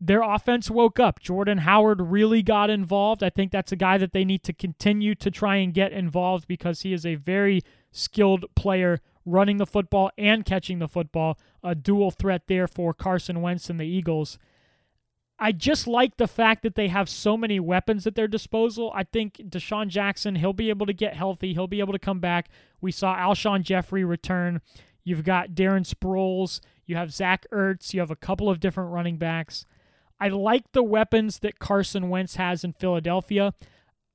their offense woke up. Jordan Howard really got involved. I think that's a guy that they need to continue to try and get involved because he is a very skilled player running the football and catching the football. A dual threat there for Carson Wentz and the Eagles. I just like the fact that they have so many weapons at their disposal. I think DeSean Jackson, he'll be able to get healthy. He'll be able to come back. We saw Alshon Jeffery return. You've got Darren Sproles. You have Zach Ertz. You have a couple of different running backs. I like the weapons that Carson Wentz has in Philadelphia.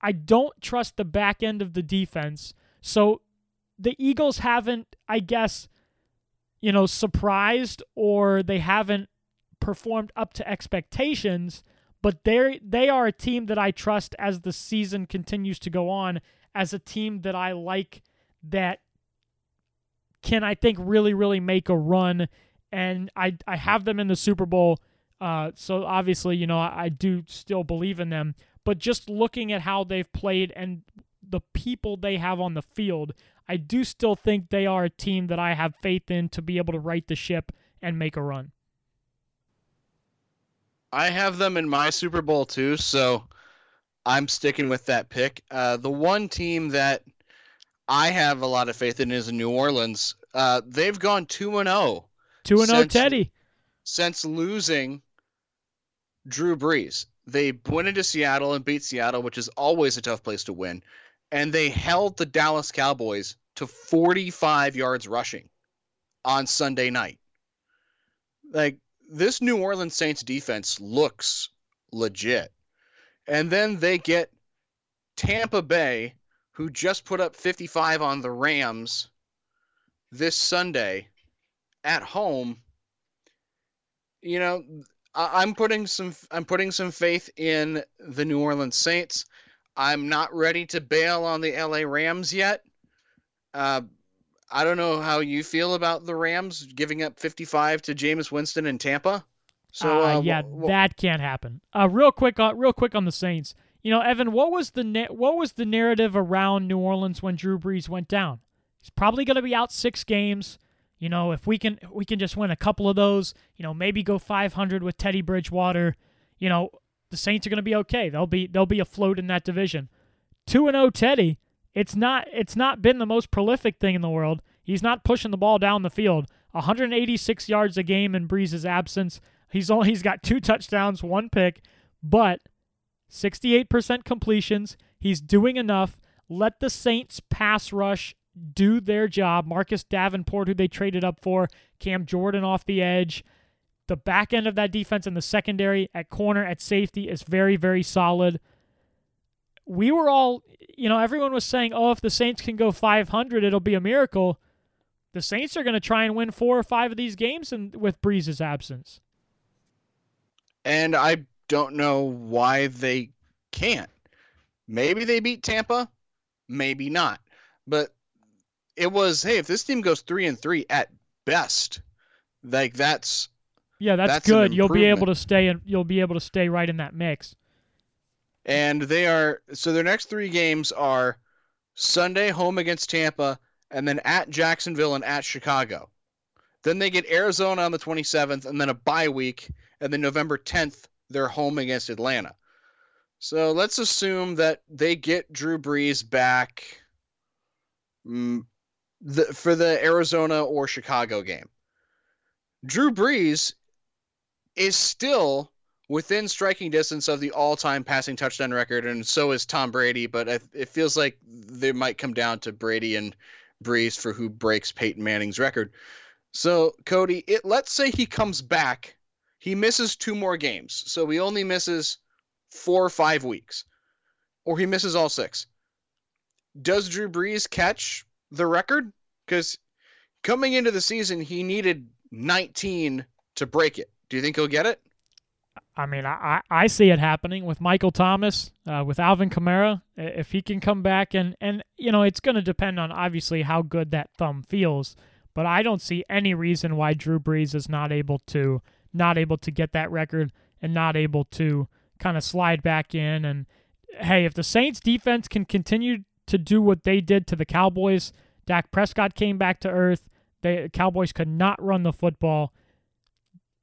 I don't trust the back end of the defense. So the Eagles haven't, I guess, you know, surprised or they haven't performed up to expectations, but they they are a team that I trust as the season continues to go on as a team that I like that can I think really really make a run and I I have them in the Super Bowl uh, so obviously you know I, I do still believe in them but just looking at how they've played and the people they have on the field I do still think they are a team that I have faith in to be able to right the ship and make a run. I have them in my Super Bowl too, so I'm sticking with that pick. Uh, the one team that I have a lot of faith in is New Orleans. Uh, they've gone two and zero. Oh two and zero, oh, Teddy. Since losing Drew Brees, they went into Seattle and beat Seattle, which is always a tough place to win, and they held the Dallas Cowboys to 45 yards rushing on Sunday night. Like this New Orleans Saints defense looks legit. And then they get Tampa Bay, who just put up 55 on the Rams this Sunday at home. You know, I'm putting some I'm putting some faith in the New Orleans Saints. I'm not ready to bail on the LA Rams yet. Uh, I don't know how you feel about the Rams giving up 55 to Jameis Winston in Tampa. So uh, uh, yeah, that can't happen. Uh, real quick, uh, real quick on the Saints. You know, Evan, what was the na- what was the narrative around New Orleans when Drew Brees went down? He's probably going to be out six games. You know, if we can we can just win a couple of those, you know, maybe go 500 with Teddy Bridgewater. You know, the Saints are going to be okay. They'll be they'll be afloat in that division. Two and zero oh Teddy it's not it's not been the most prolific thing in the world. He's not pushing the ball down the field. 186 yards a game in Brees's absence. He's only he's got two touchdowns, one pick, but 68% completions. He's doing enough. Let the Saints pass rush do their job. Marcus Davenport, who they traded up for, Cam Jordan off the edge. The back end of that defense in the secondary at corner, at safety is very, very solid we were all, you know, everyone was saying, oh, if the Saints can go 500, it'll be a miracle. The Saints are going to try and win four or five of these games in, with Brees's absence. And I don't know why they can't. Maybe they beat Tampa, maybe not. But it was, hey, if this team goes three and three at best, like that's yeah, that's, that's good. You'll be able to stay and you'll be able to stay right in that mix and they are so their next three games are Sunday home against Tampa, and then at Jacksonville and at Chicago. Then they get Arizona on the 27th, and then a bye week, and then November 10th they're home against Atlanta. So let's assume that they get Drew Brees back mm, the, for the Arizona or Chicago game. Drew Brees is still within striking distance of the all-time passing touchdown record, and so is Tom Brady. But it feels like they might come down to Brady and Brees for who breaks Peyton Manning's record. So Cody, it let's say he comes back, he misses two more games, so he only misses four or five weeks, or he misses all six. Does Drew Brees catch the record? Because coming into the season, he needed 19 to break it. Do you think he'll get it? I mean, I, I see it happening with Michael Thomas, uh, with Alvin Kamara. If he can come back, and, and you know, it's going to depend on obviously how good that thumb feels. But I don't see any reason why Drew Brees is not able to not able to get that record and not able to kind of slide back in. And hey, if the Saints defense can continue to do what they did to the Cowboys, Dak Prescott came back to earth. The Cowboys could not run the football.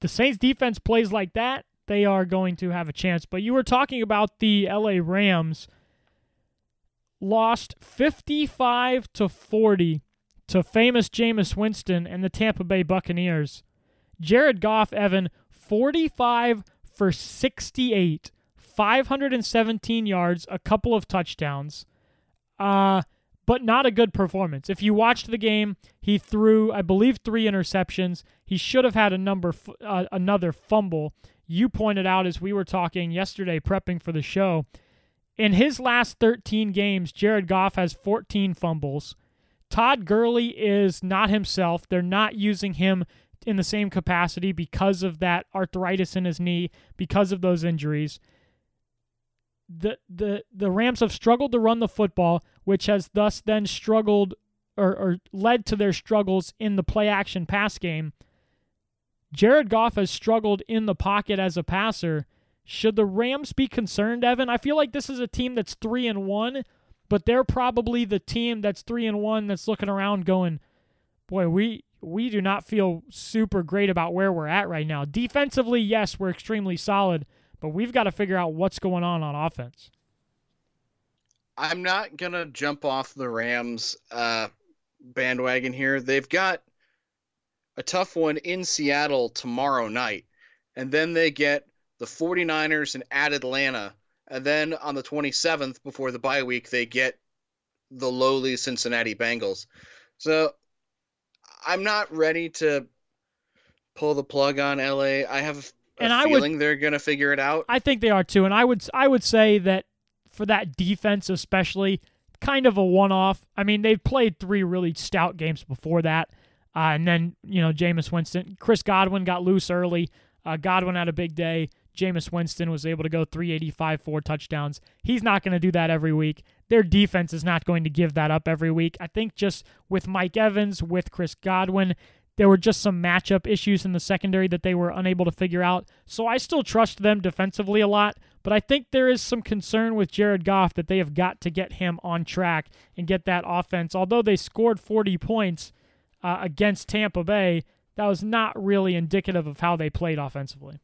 The Saints defense plays like that they are going to have a chance. But you were talking about the LA Rams lost 55 to 40 to famous Jameis Winston and the Tampa Bay Buccaneers. Jared Goff, Evan, 45 for 68, 517 yards, a couple of touchdowns. Uh, but not a good performance. If you watched the game, he threw, I believe, three interceptions. He should have had a number, uh, another fumble. You pointed out as we were talking yesterday, prepping for the show. In his last 13 games, Jared Goff has 14 fumbles. Todd Gurley is not himself. They're not using him in the same capacity because of that arthritis in his knee, because of those injuries. The the the Rams have struggled to run the football, which has thus then struggled or, or led to their struggles in the play action pass game. Jared Goff has struggled in the pocket as a passer. Should the Rams be concerned, Evan? I feel like this is a team that's three and one, but they're probably the team that's three and one that's looking around going, boy, we we do not feel super great about where we're at right now. Defensively, yes, we're extremely solid, but we've got to figure out what's going on on offense. I'm not gonna jump off the Rams uh, bandwagon here. They've got a tough one in Seattle tomorrow night, and then they get the 49ers and at Atlanta, and then on the 27th before the bye week they get the lowly Cincinnati Bengals. So I'm not ready to pull the plug on LA. I have a and feeling would, they're going to figure it out. I think they are too, and I would I would say that for that defense especially, kind of a one-off. I mean, they've played three really stout games before that, uh, and then you know Jameis Winston, Chris Godwin got loose early. Uh, Godwin had a big day. Jameis Winston was able to go 385, four touchdowns. He's not going to do that every week. Their defense is not going to give that up every week. I think just with Mike Evans, with Chris Godwin, there were just some matchup issues in the secondary that they were unable to figure out. So I still trust them defensively a lot, but I think there is some concern with Jared Goff that they have got to get him on track and get that offense. Although they scored 40 points uh, against Tampa Bay, that was not really indicative of how they played offensively.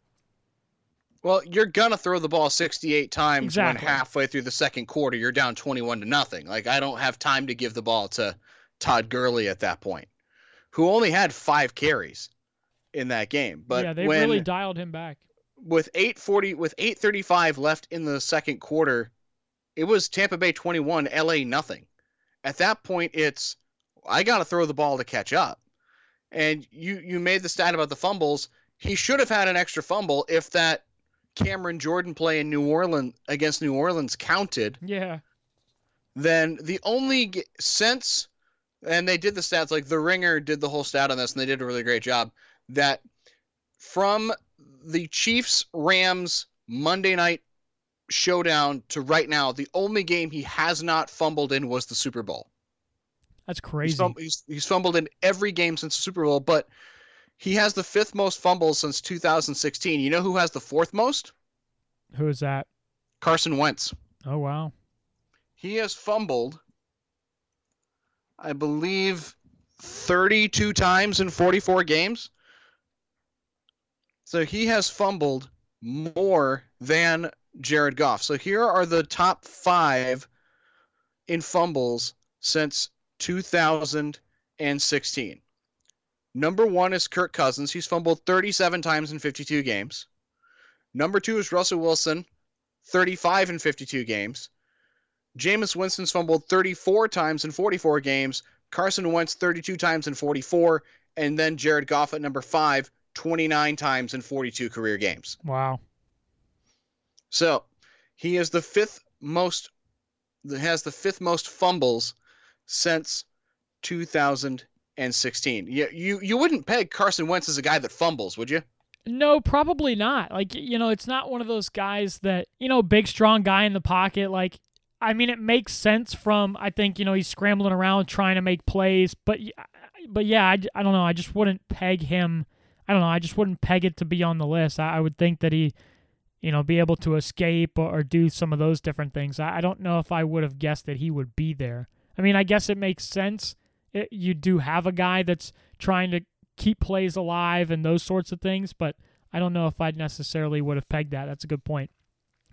Well, you're gonna throw the ball 68 times exactly. when halfway through the second quarter you're down 21 to nothing. Like I don't have time to give the ball to Todd Gurley at that point, who only had five carries in that game. But yeah, they when, really dialed him back. With 8:40, with 8:35 left in the second quarter, it was Tampa Bay 21, LA nothing. At that point, it's I got to throw the ball to catch up. And you you made the stat about the fumbles. He should have had an extra fumble if that Cameron Jordan play in New Orleans against New Orleans counted, yeah, then the only sense, and they did the stats like the Ringer did the whole stat on this, and they did a really great job. That from the Chiefs Rams Monday night showdown to right now, the only game he has not fumbled in was the Super Bowl. That's crazy. He's, fum- he's, he's fumbled in every game since the Super Bowl, but he has the fifth most fumbles since 2016. You know who has the fourth most? Who is that? Carson Wentz. Oh wow. He has fumbled I believe 32 times in 44 games. So he has fumbled more than Jared Goff. So here are the top 5 in fumbles since 2016. Number one is Kirk Cousins. He's fumbled 37 times in 52 games. Number two is Russell Wilson, 35 in 52 games. Jameis Winston's fumbled 34 times in 44 games. Carson Wentz 32 times in 44. And then Jared Goff at number five, 29 times in 42 career games. Wow. So he is the fifth most, has the fifth most fumbles since 2000 and 16. You, you you wouldn't peg Carson Wentz as a guy that fumbles, would you? No, probably not. Like, you know, it's not one of those guys that, you know, big strong guy in the pocket like I mean, it makes sense from I think, you know, he's scrambling around trying to make plays, but but yeah, I, I don't know, I just wouldn't peg him I don't know, I just wouldn't peg it to be on the list. I, I would think that he you know, be able to escape or, or do some of those different things. I, I don't know if I would have guessed that he would be there. I mean, I guess it makes sense it, you do have a guy that's trying to keep plays alive and those sorts of things, but I don't know if I necessarily would have pegged that. That's a good point.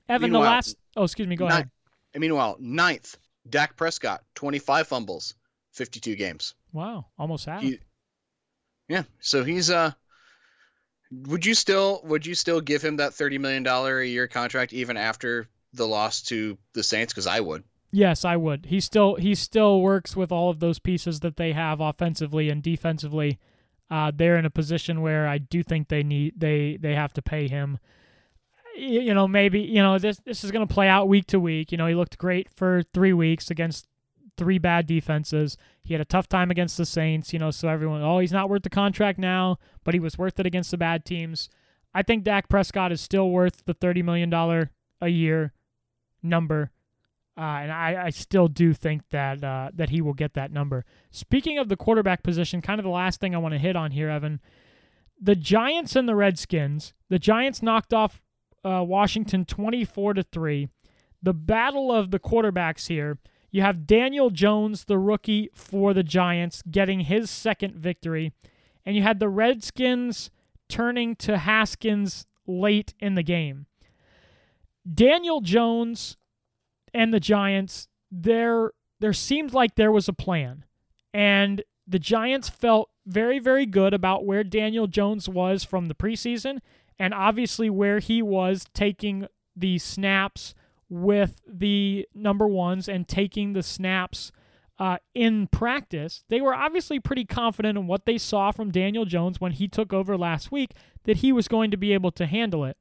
Evan, Meanwhile- the last. Oh, excuse me. Go Ni- ahead. Meanwhile, ninth, Dak Prescott, 25 fumbles, 52 games. Wow, almost half. He- Yeah, so he's uh. Would you still would you still give him that thirty million dollar a year contract even after the loss to the Saints? Because I would. Yes, I would. He still he still works with all of those pieces that they have offensively and defensively. Uh, they're in a position where I do think they need they they have to pay him. Y- You know, maybe you know this this is going to play out week to week. You know, he looked great for three weeks against three bad defenses. He had a tough time against the Saints. You know, so everyone, oh, he's not worth the contract now, but he was worth it against the bad teams. I think Dak Prescott is still worth the thirty million dollar a year number. Uh, and I, I still do think that uh, that he will get that number. Speaking of the quarterback position, kind of the last thing I want to hit on here, Evan. The Giants and the Redskins. The Giants knocked off uh, Washington twenty-four to three. The battle of the quarterbacks here. You have Daniel Jones, the rookie for the Giants, getting his second victory, and you had the Redskins turning to Haskins late in the game. Daniel Jones and the Giants, there there seemed like there was a plan. And the Giants felt very, very good about where Daniel Jones was from the preseason and obviously where he was taking the snaps with the number ones and taking the snaps uh, in practice. They were obviously pretty confident in what they saw from Daniel Jones when he took over last week that he was going to be able to handle it.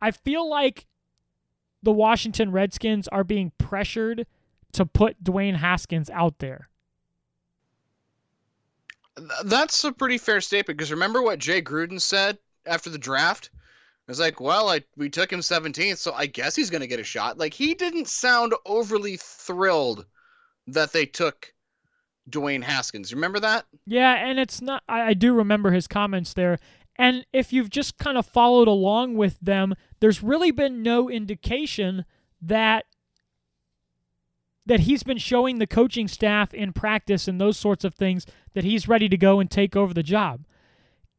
I feel like the Washington Redskins are being pressured to put Dwayne Haskins out there. That's a pretty fair statement because remember what Jay Gruden said after the draft? It was like, well, I we took him 17th, so I guess he's going to get a shot. Like he didn't sound overly thrilled that they took Dwayne Haskins. Remember that? Yeah, and it's not. I, I do remember his comments there. And if you've just kind of followed along with them, there's really been no indication that that he's been showing the coaching staff in practice and those sorts of things that he's ready to go and take over the job.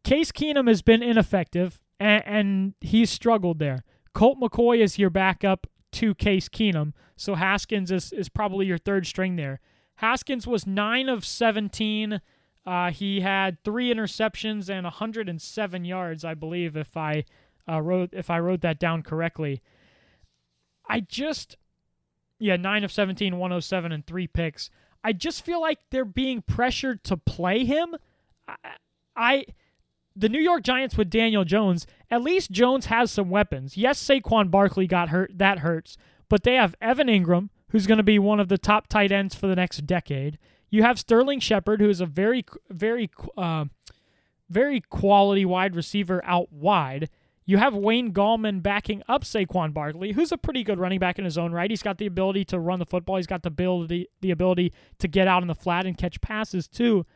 Case Keenum has been ineffective and, and he's struggled there. Colt McCoy is your backup to Case Keenum, so Haskins is, is probably your third string there. Haskins was 9 of 17. Uh, he had three interceptions and 107 yards, I believe, if I uh, wrote if I wrote that down correctly. I just, yeah, 9 of 17, 107, and three picks. I just feel like they're being pressured to play him. I, I the New York Giants with Daniel Jones, at least Jones has some weapons. Yes, Saquon Barkley got hurt. That hurts. But they have Evan Engram, who's going to be one of the top tight ends for the next decade. You have Sterling Shepard, who is a very, very, uh, very quality wide receiver out wide. You have Wayne Gallman backing up Saquon Barkley, who's a pretty good running back in his own right. He's got the ability to run the football. He's got the ability, the ability to get out in the flat and catch passes too.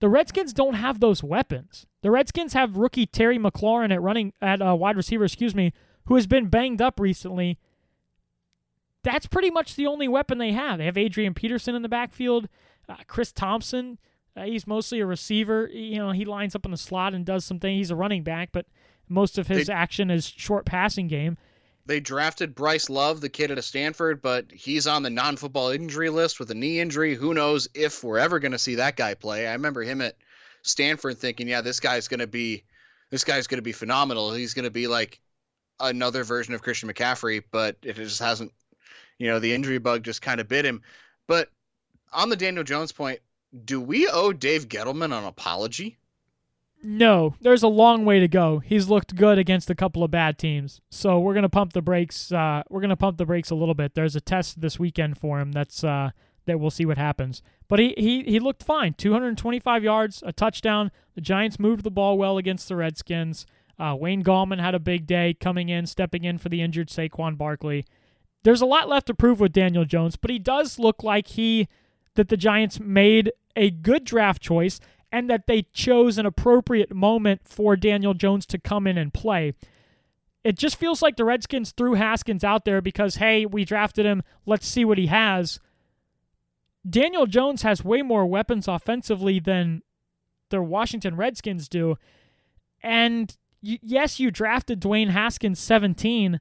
The Redskins don't have those weapons. The Redskins have rookie Terry McLaurin at running at uh, wide receiver, excuse me, who has been banged up recently. That's pretty much the only weapon they have. They have Adrian Peterson in the backfield, uh, Chris Thompson. Uh, he's mostly a receiver. You know, he lines up in the slot and does something. He's a running back, but most of his They- action is short passing game. They drafted Bryce Love, the kid out of Stanford, but he's on the non-football injury list with a knee injury. Who knows if we're ever going to see that guy play? I remember him at Stanford thinking, "Yeah, this guy's going to be, this guy's going to be phenomenal. He's going to be like another version of Christian McCaffrey." But it just hasn't, you know, the injury bug just kind of bit him. But on the Daniel Jones point, do we owe Dave Gettleman an apology? No, there's a long way to go. He's looked good against a couple of bad teams, so we're gonna pump the brakes. Uh, we're gonna pump the brakes a little bit. There's a test this weekend for him. That's uh, that we'll see what happens. But he he he looked fine. 225 yards, a touchdown. The Giants moved the ball well against the Redskins. Uh, Wayne Gallman had a big day coming in, stepping in for the injured Saquon Barkley. There's a lot left to prove with Daniel Jones, but he does look like he that the Giants made a good draft choice and that they chose an appropriate moment for Daniel Jones to come in and play. It just feels like the Redskins threw Haskins out there because, hey, we drafted him. Let's see what he has. Daniel Jones has way more weapons offensively than the Washington Redskins do. And yes, you drafted Dwayne Haskins 17.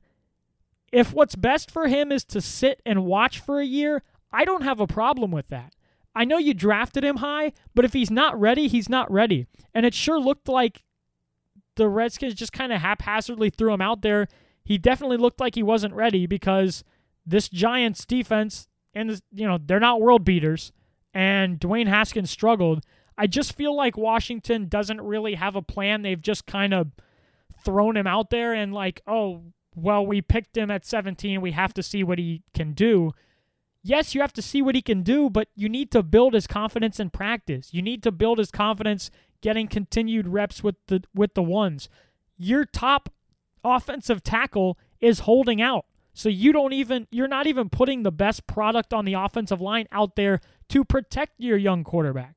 If what's best for him is to sit and watch for a year, I don't have a problem with that. I know you drafted him high, but if he's not ready, he's not ready. And it sure looked like the Redskins just kind of haphazardly threw him out there. He definitely looked like he wasn't ready because this Giants defense and you know, they're not world beaters and Dwayne Haskins struggled. I just feel like Washington doesn't really have a plan. They've just kind of thrown him out there and like, "Oh, well, we picked him at 17. We have to see what he can do." Yes, you have to see what he can do, but you need to build his confidence in practice. You need to build his confidence getting continued reps with the with the ones. Your top offensive tackle is holding out. So you don't even you're not even putting the best product on the offensive line out there to protect your young quarterback.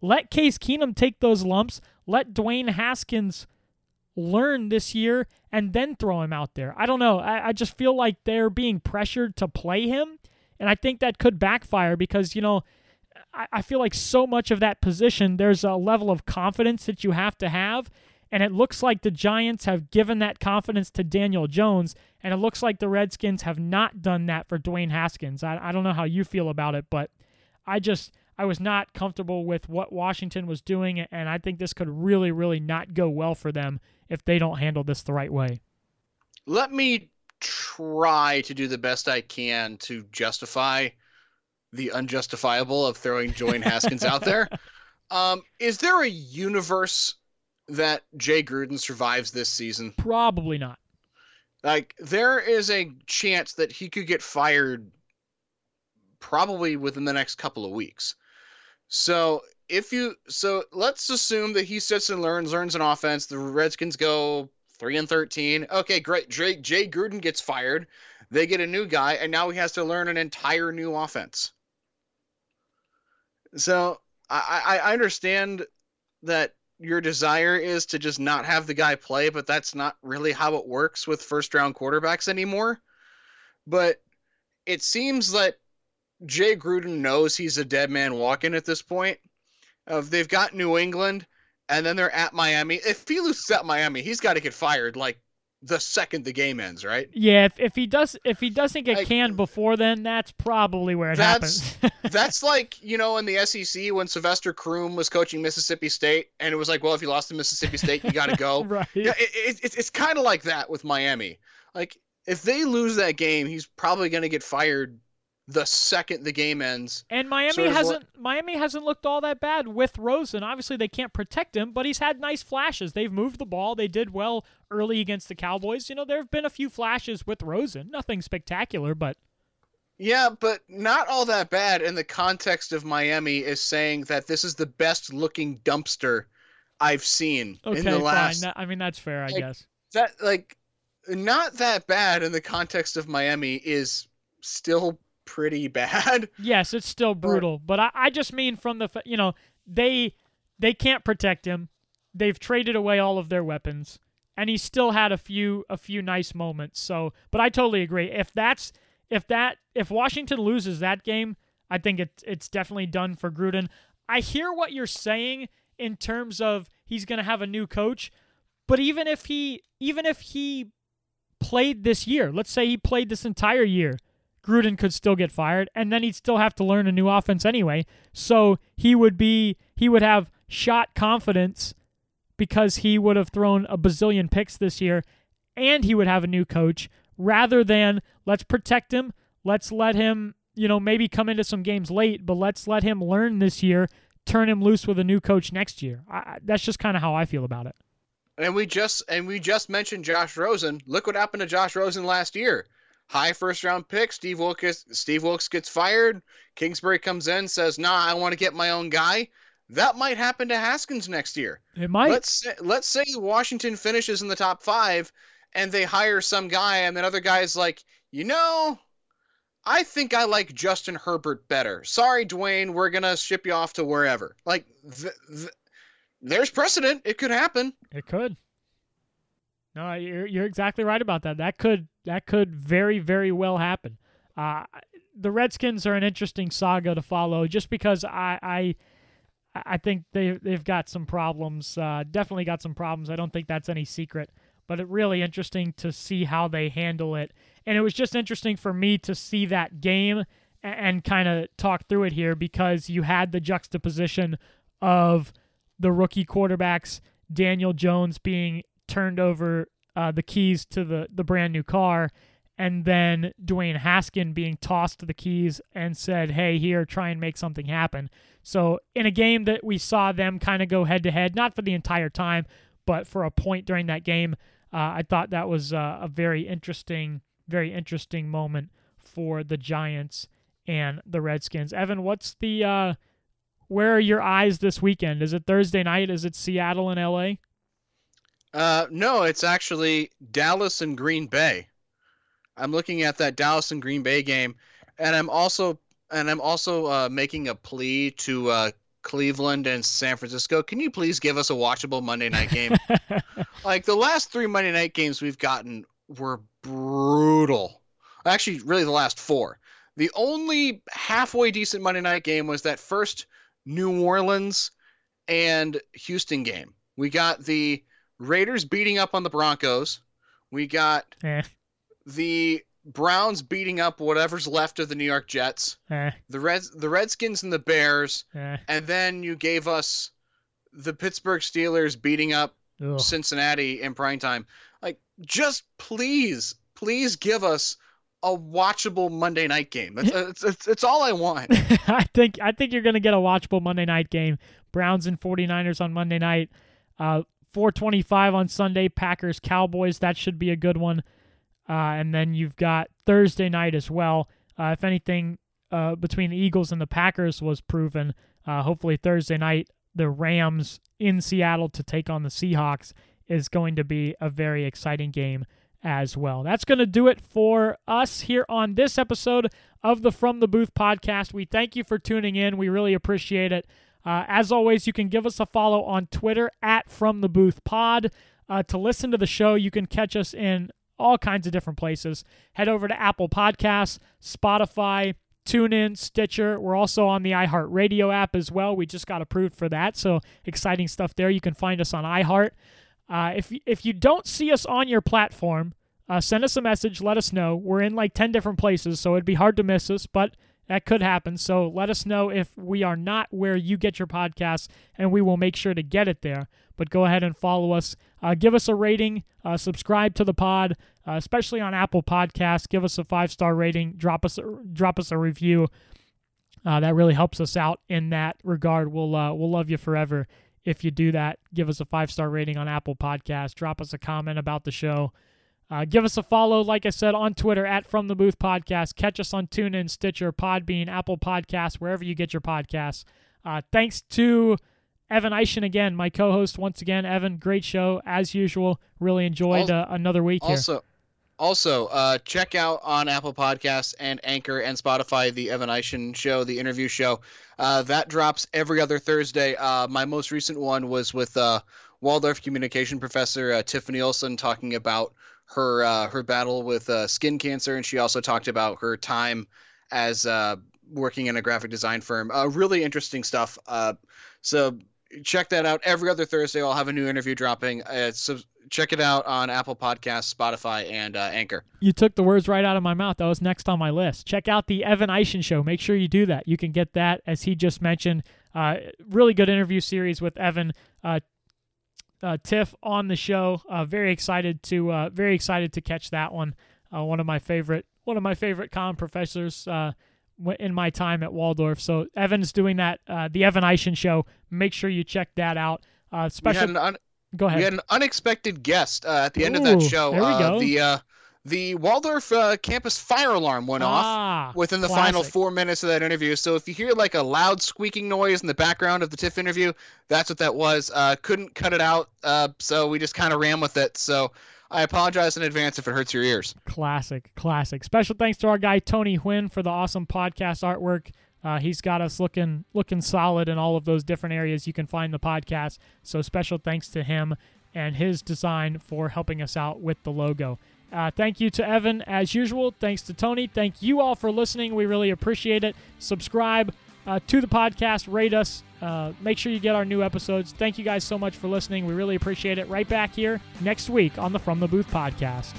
Let Case Keenum take those lumps. Let Dwayne Haskins learn this year and then throw him out there. I don't know. I, I just feel like they're being pressured to play him. And I think that could backfire because, you know, I, I feel like so much of that position, there's a level of confidence that you have to have. And it looks like the Giants have given that confidence to Daniel Jones. And it looks like the Redskins have not done that for Dwayne Haskins. I, I don't know how you feel about it, but I just I was not comfortable with what Washington was doing, and I think this could really, really not go well for them if they don't handle this the right way. Let me try to do the best I can to justify the unjustifiable of throwing Dwayne <laughs> Haskins out there. Um, is there a universe that Jay Gruden survives this season? Probably not. Like, there is a chance that he could get fired probably within the next couple of weeks. So if you so let's assume that he sits and learns learns an offense. The Redskins go three and thirteen. Okay, great. Jay, Jay Gruden gets fired. They get a new guy, and now he has to learn an entire new offense. So I, I understand that your desire is to just not have the guy play, but that's not really how it works with first round quarterbacks anymore. But it seems that Jay Gruden knows he's a dead man walking at this point. Of they've got New England, and then they're at Miami. If he loses at Miami, he's got to get fired like the second the game ends, right? Yeah, if, if he does if he doesn't get like, canned before then, that's probably where it that's, happens. <laughs> <laughs> that's like you know in the SEC when Sylvester Croom was coaching Mississippi State, and it was like, well, if you lost to Mississippi State, you got to go. <laughs> right. Yeah, it, it, it's kind of like that with Miami. Like if they lose that game, he's probably going to get fired the second the game ends. And Miami sort of hasn't Miami hasn't looked all that bad with Rosen. Obviously they can't protect him, but he's had nice flashes. They've moved the ball. They did well early against the Cowboys. You know, there have been a few flashes with Rosen. Nothing spectacular, but yeah, but not all that bad in the context of Miami is saying that this is the best looking dumpster I've seen okay, in the last fine. I mean that's fair, I like, guess. That like not that bad in the context of Miami is still pretty <laughs> bad. Yes, it's still brutal, but I, I just mean from the you know they they can't protect him. They've traded away all of their weapons, and he still had a few a few nice moments. So, but I totally agree. If that's if that if Washington loses that game, I think it's it's definitely done for Gruden. I hear what you're saying in terms of he's going to have a new coach, but even if he even if he played this year, let's say he played this entire year, Gruden could still get fired, and then he'd still have to learn a new offense anyway. So he would be he would have shot confidence because he would have thrown a bazillion picks this year, and he would have a new coach rather than let's protect him, let's let him you know maybe come into some games late, but let's let him learn this year, turn him loose with a new coach next year. I, that's just kind of how I feel about it. And we just and we just mentioned Josh Rosen. Look what happened to Josh Rosen last year high first round pick. Steve Wilks Steve Wilks gets fired. Kingsbury comes in, says, "Nah, I want to get my own guy." That might happen to Haskins next year. It might. Let's say, let's say Washington finishes in the top five, and they hire some guy, and then other guys like, you know, I think I like Justin Herbert better. Sorry, Dwayne, we're gonna ship you off to wherever. Like, th- th- there's precedent. It could happen. It could. No, you're you're exactly right about that. That could that could very very well happen. Uh, the Redskins are an interesting saga to follow, just because I, I I think they they've got some problems. Uh, definitely got some problems. I don't think that's any secret. But it really interesting to see how they handle it, and it was just interesting for me to see that game and, and kind of talk through it here because you had the juxtaposition of the rookie quarterbacks, Daniel Jones being turned over uh, the keys to the the brand new car, and then Dwayne Haskin being tossed the keys and said, "Hey, here, try and make something happen." So in a game that we saw them kind of go head to head, not for the entire time, but for a point during that game, uh, I thought that was uh, a very interesting, very interesting moment for the Giants and the Redskins. Evan, what's the uh, where are your eyes this weekend? Is it Thursday night? Is it Seattle and LA? Uh, no, it's actually Dallas and Green Bay. I'm looking at that Dallas and Green Bay game, and I'm also and I'm also uh, making a plea to uh, Cleveland and San Francisco. Can you please give us a watchable Monday night game? <laughs> like the last three Monday night games we've gotten were brutal. Actually, really the last four. The only halfway decent Monday night game was that first New Orleans and Houston game. We got the Raiders beating up on the Broncos. We got Eh, the Browns beating up whatever's left of the New York Jets. eh, The Reds, the Redskins and the Bears, eh. and then you gave us the Pittsburgh Steelers beating up Ugh. Cincinnati in prime time. Like, just please, please give us a watchable Monday night game. That's, it's, it's, it's all I want. <laughs> I think I think you're going to get a watchable Monday night game. Browns and 49ers on Monday night. Uh, 425 on Sunday, Packers Cowboys. That should be a good one. Uh, and then you've got Thursday night as well. Uh, if anything uh, between the Eagles and the Packers was proven, uh, hopefully Thursday night, the Rams in Seattle to take on the Seahawks is going to be a very exciting game as well. That's going to do it for us here on this episode of the From the Booth podcast. We thank you for tuning in. We really appreciate it. Uh, as always, you can give us a follow on Twitter at From the Booth Pod. Uh, to listen to the show, you can catch us in all kinds of different places. Head over to Apple Podcasts, Spotify, TuneIn, Stitcher. We're also on the iHeartRadio app as well. We just got approved for that, so exciting stuff there. You can find us on iHeart. Uh, if if you don't see us on your platform, uh, send us a message. Let us know. We're in like ten different places, so it'd be hard to miss us, but that could happen. So let us know if we are not where you get your podcasts, and we will make sure to get it there. But go ahead and follow us. Uh, give us a rating. Uh, subscribe to the pod, uh, especially on Apple Podcasts. Give us a five star rating. Drop us a, drop us a review. Uh, that really helps us out in that regard. We'll uh, we'll love you forever if you do that. Give us a five star rating on Apple Podcasts. Drop us a comment about the show. Uh, give us a follow, like I said, on Twitter at From the Booth Podcast. Catch us on TuneIn, Stitcher, Podbean, Apple Podcasts, wherever you get your podcasts. Uh, thanks to Evan Eischen again, my co-host once again. Evan, great show as usual. Really enjoyed uh, another week here. Also, also uh, check out on Apple Podcasts and Anchor and Spotify the Evan Eischen show, the interview show. Uh, that drops every other Thursday. Uh, my most recent one was with uh, Waldorf communication professor uh, Tiffany Olson talking about her uh, her battle with uh, skin cancer, and she also talked about her time as uh, working in a graphic design firm. Uh, really interesting stuff. Uh, so check that out. Every other Thursday, I'll have a new interview dropping. Uh, so check it out on Apple Podcasts, Spotify, and uh, Anchor. You took the words right out of my mouth. That was next on my list. Check out the Evan Eischen show. Make sure you do that. You can get that, as he just mentioned. Uh, really good interview series with Evan. Uh, Tiff on the show. Uh, very excited to uh, very excited to catch that one. Uh, one of my favorite one of my favorite common professors uh, in my time at Waldorf. So Evan's doing that. Uh, the Evan Eischen show. Make sure you check that out. Uh, We had special. an un- go ahead. we had an unexpected guest uh, at the end of that show. there we uh, go. The uh, the Waldorf uh, campus fire alarm went off. ah, within the final four minutes of that interview. So if you hear like a loud squeaking noise in the background of the TIFF interview, that's what that was. Uh, couldn't cut it out, uh, so we just kind of ran with it. So I apologize in advance if it hurts your ears. Classic, classic. Special thanks to our guy Tony Huynh for the awesome podcast artwork. Uh, he's got us looking looking solid in all of those different areas you can find the podcast. So special thanks to him and his design for helping us out with the logo. Uh, thank you to Evan as usual. Thanks to Tony. Thank you all for listening. We really appreciate it. Subscribe, uh, to the podcast, rate us. Uh, make sure you get our new episodes. Thank you guys so much for listening. We really appreciate it. Right back here next week on the From the Booth podcast.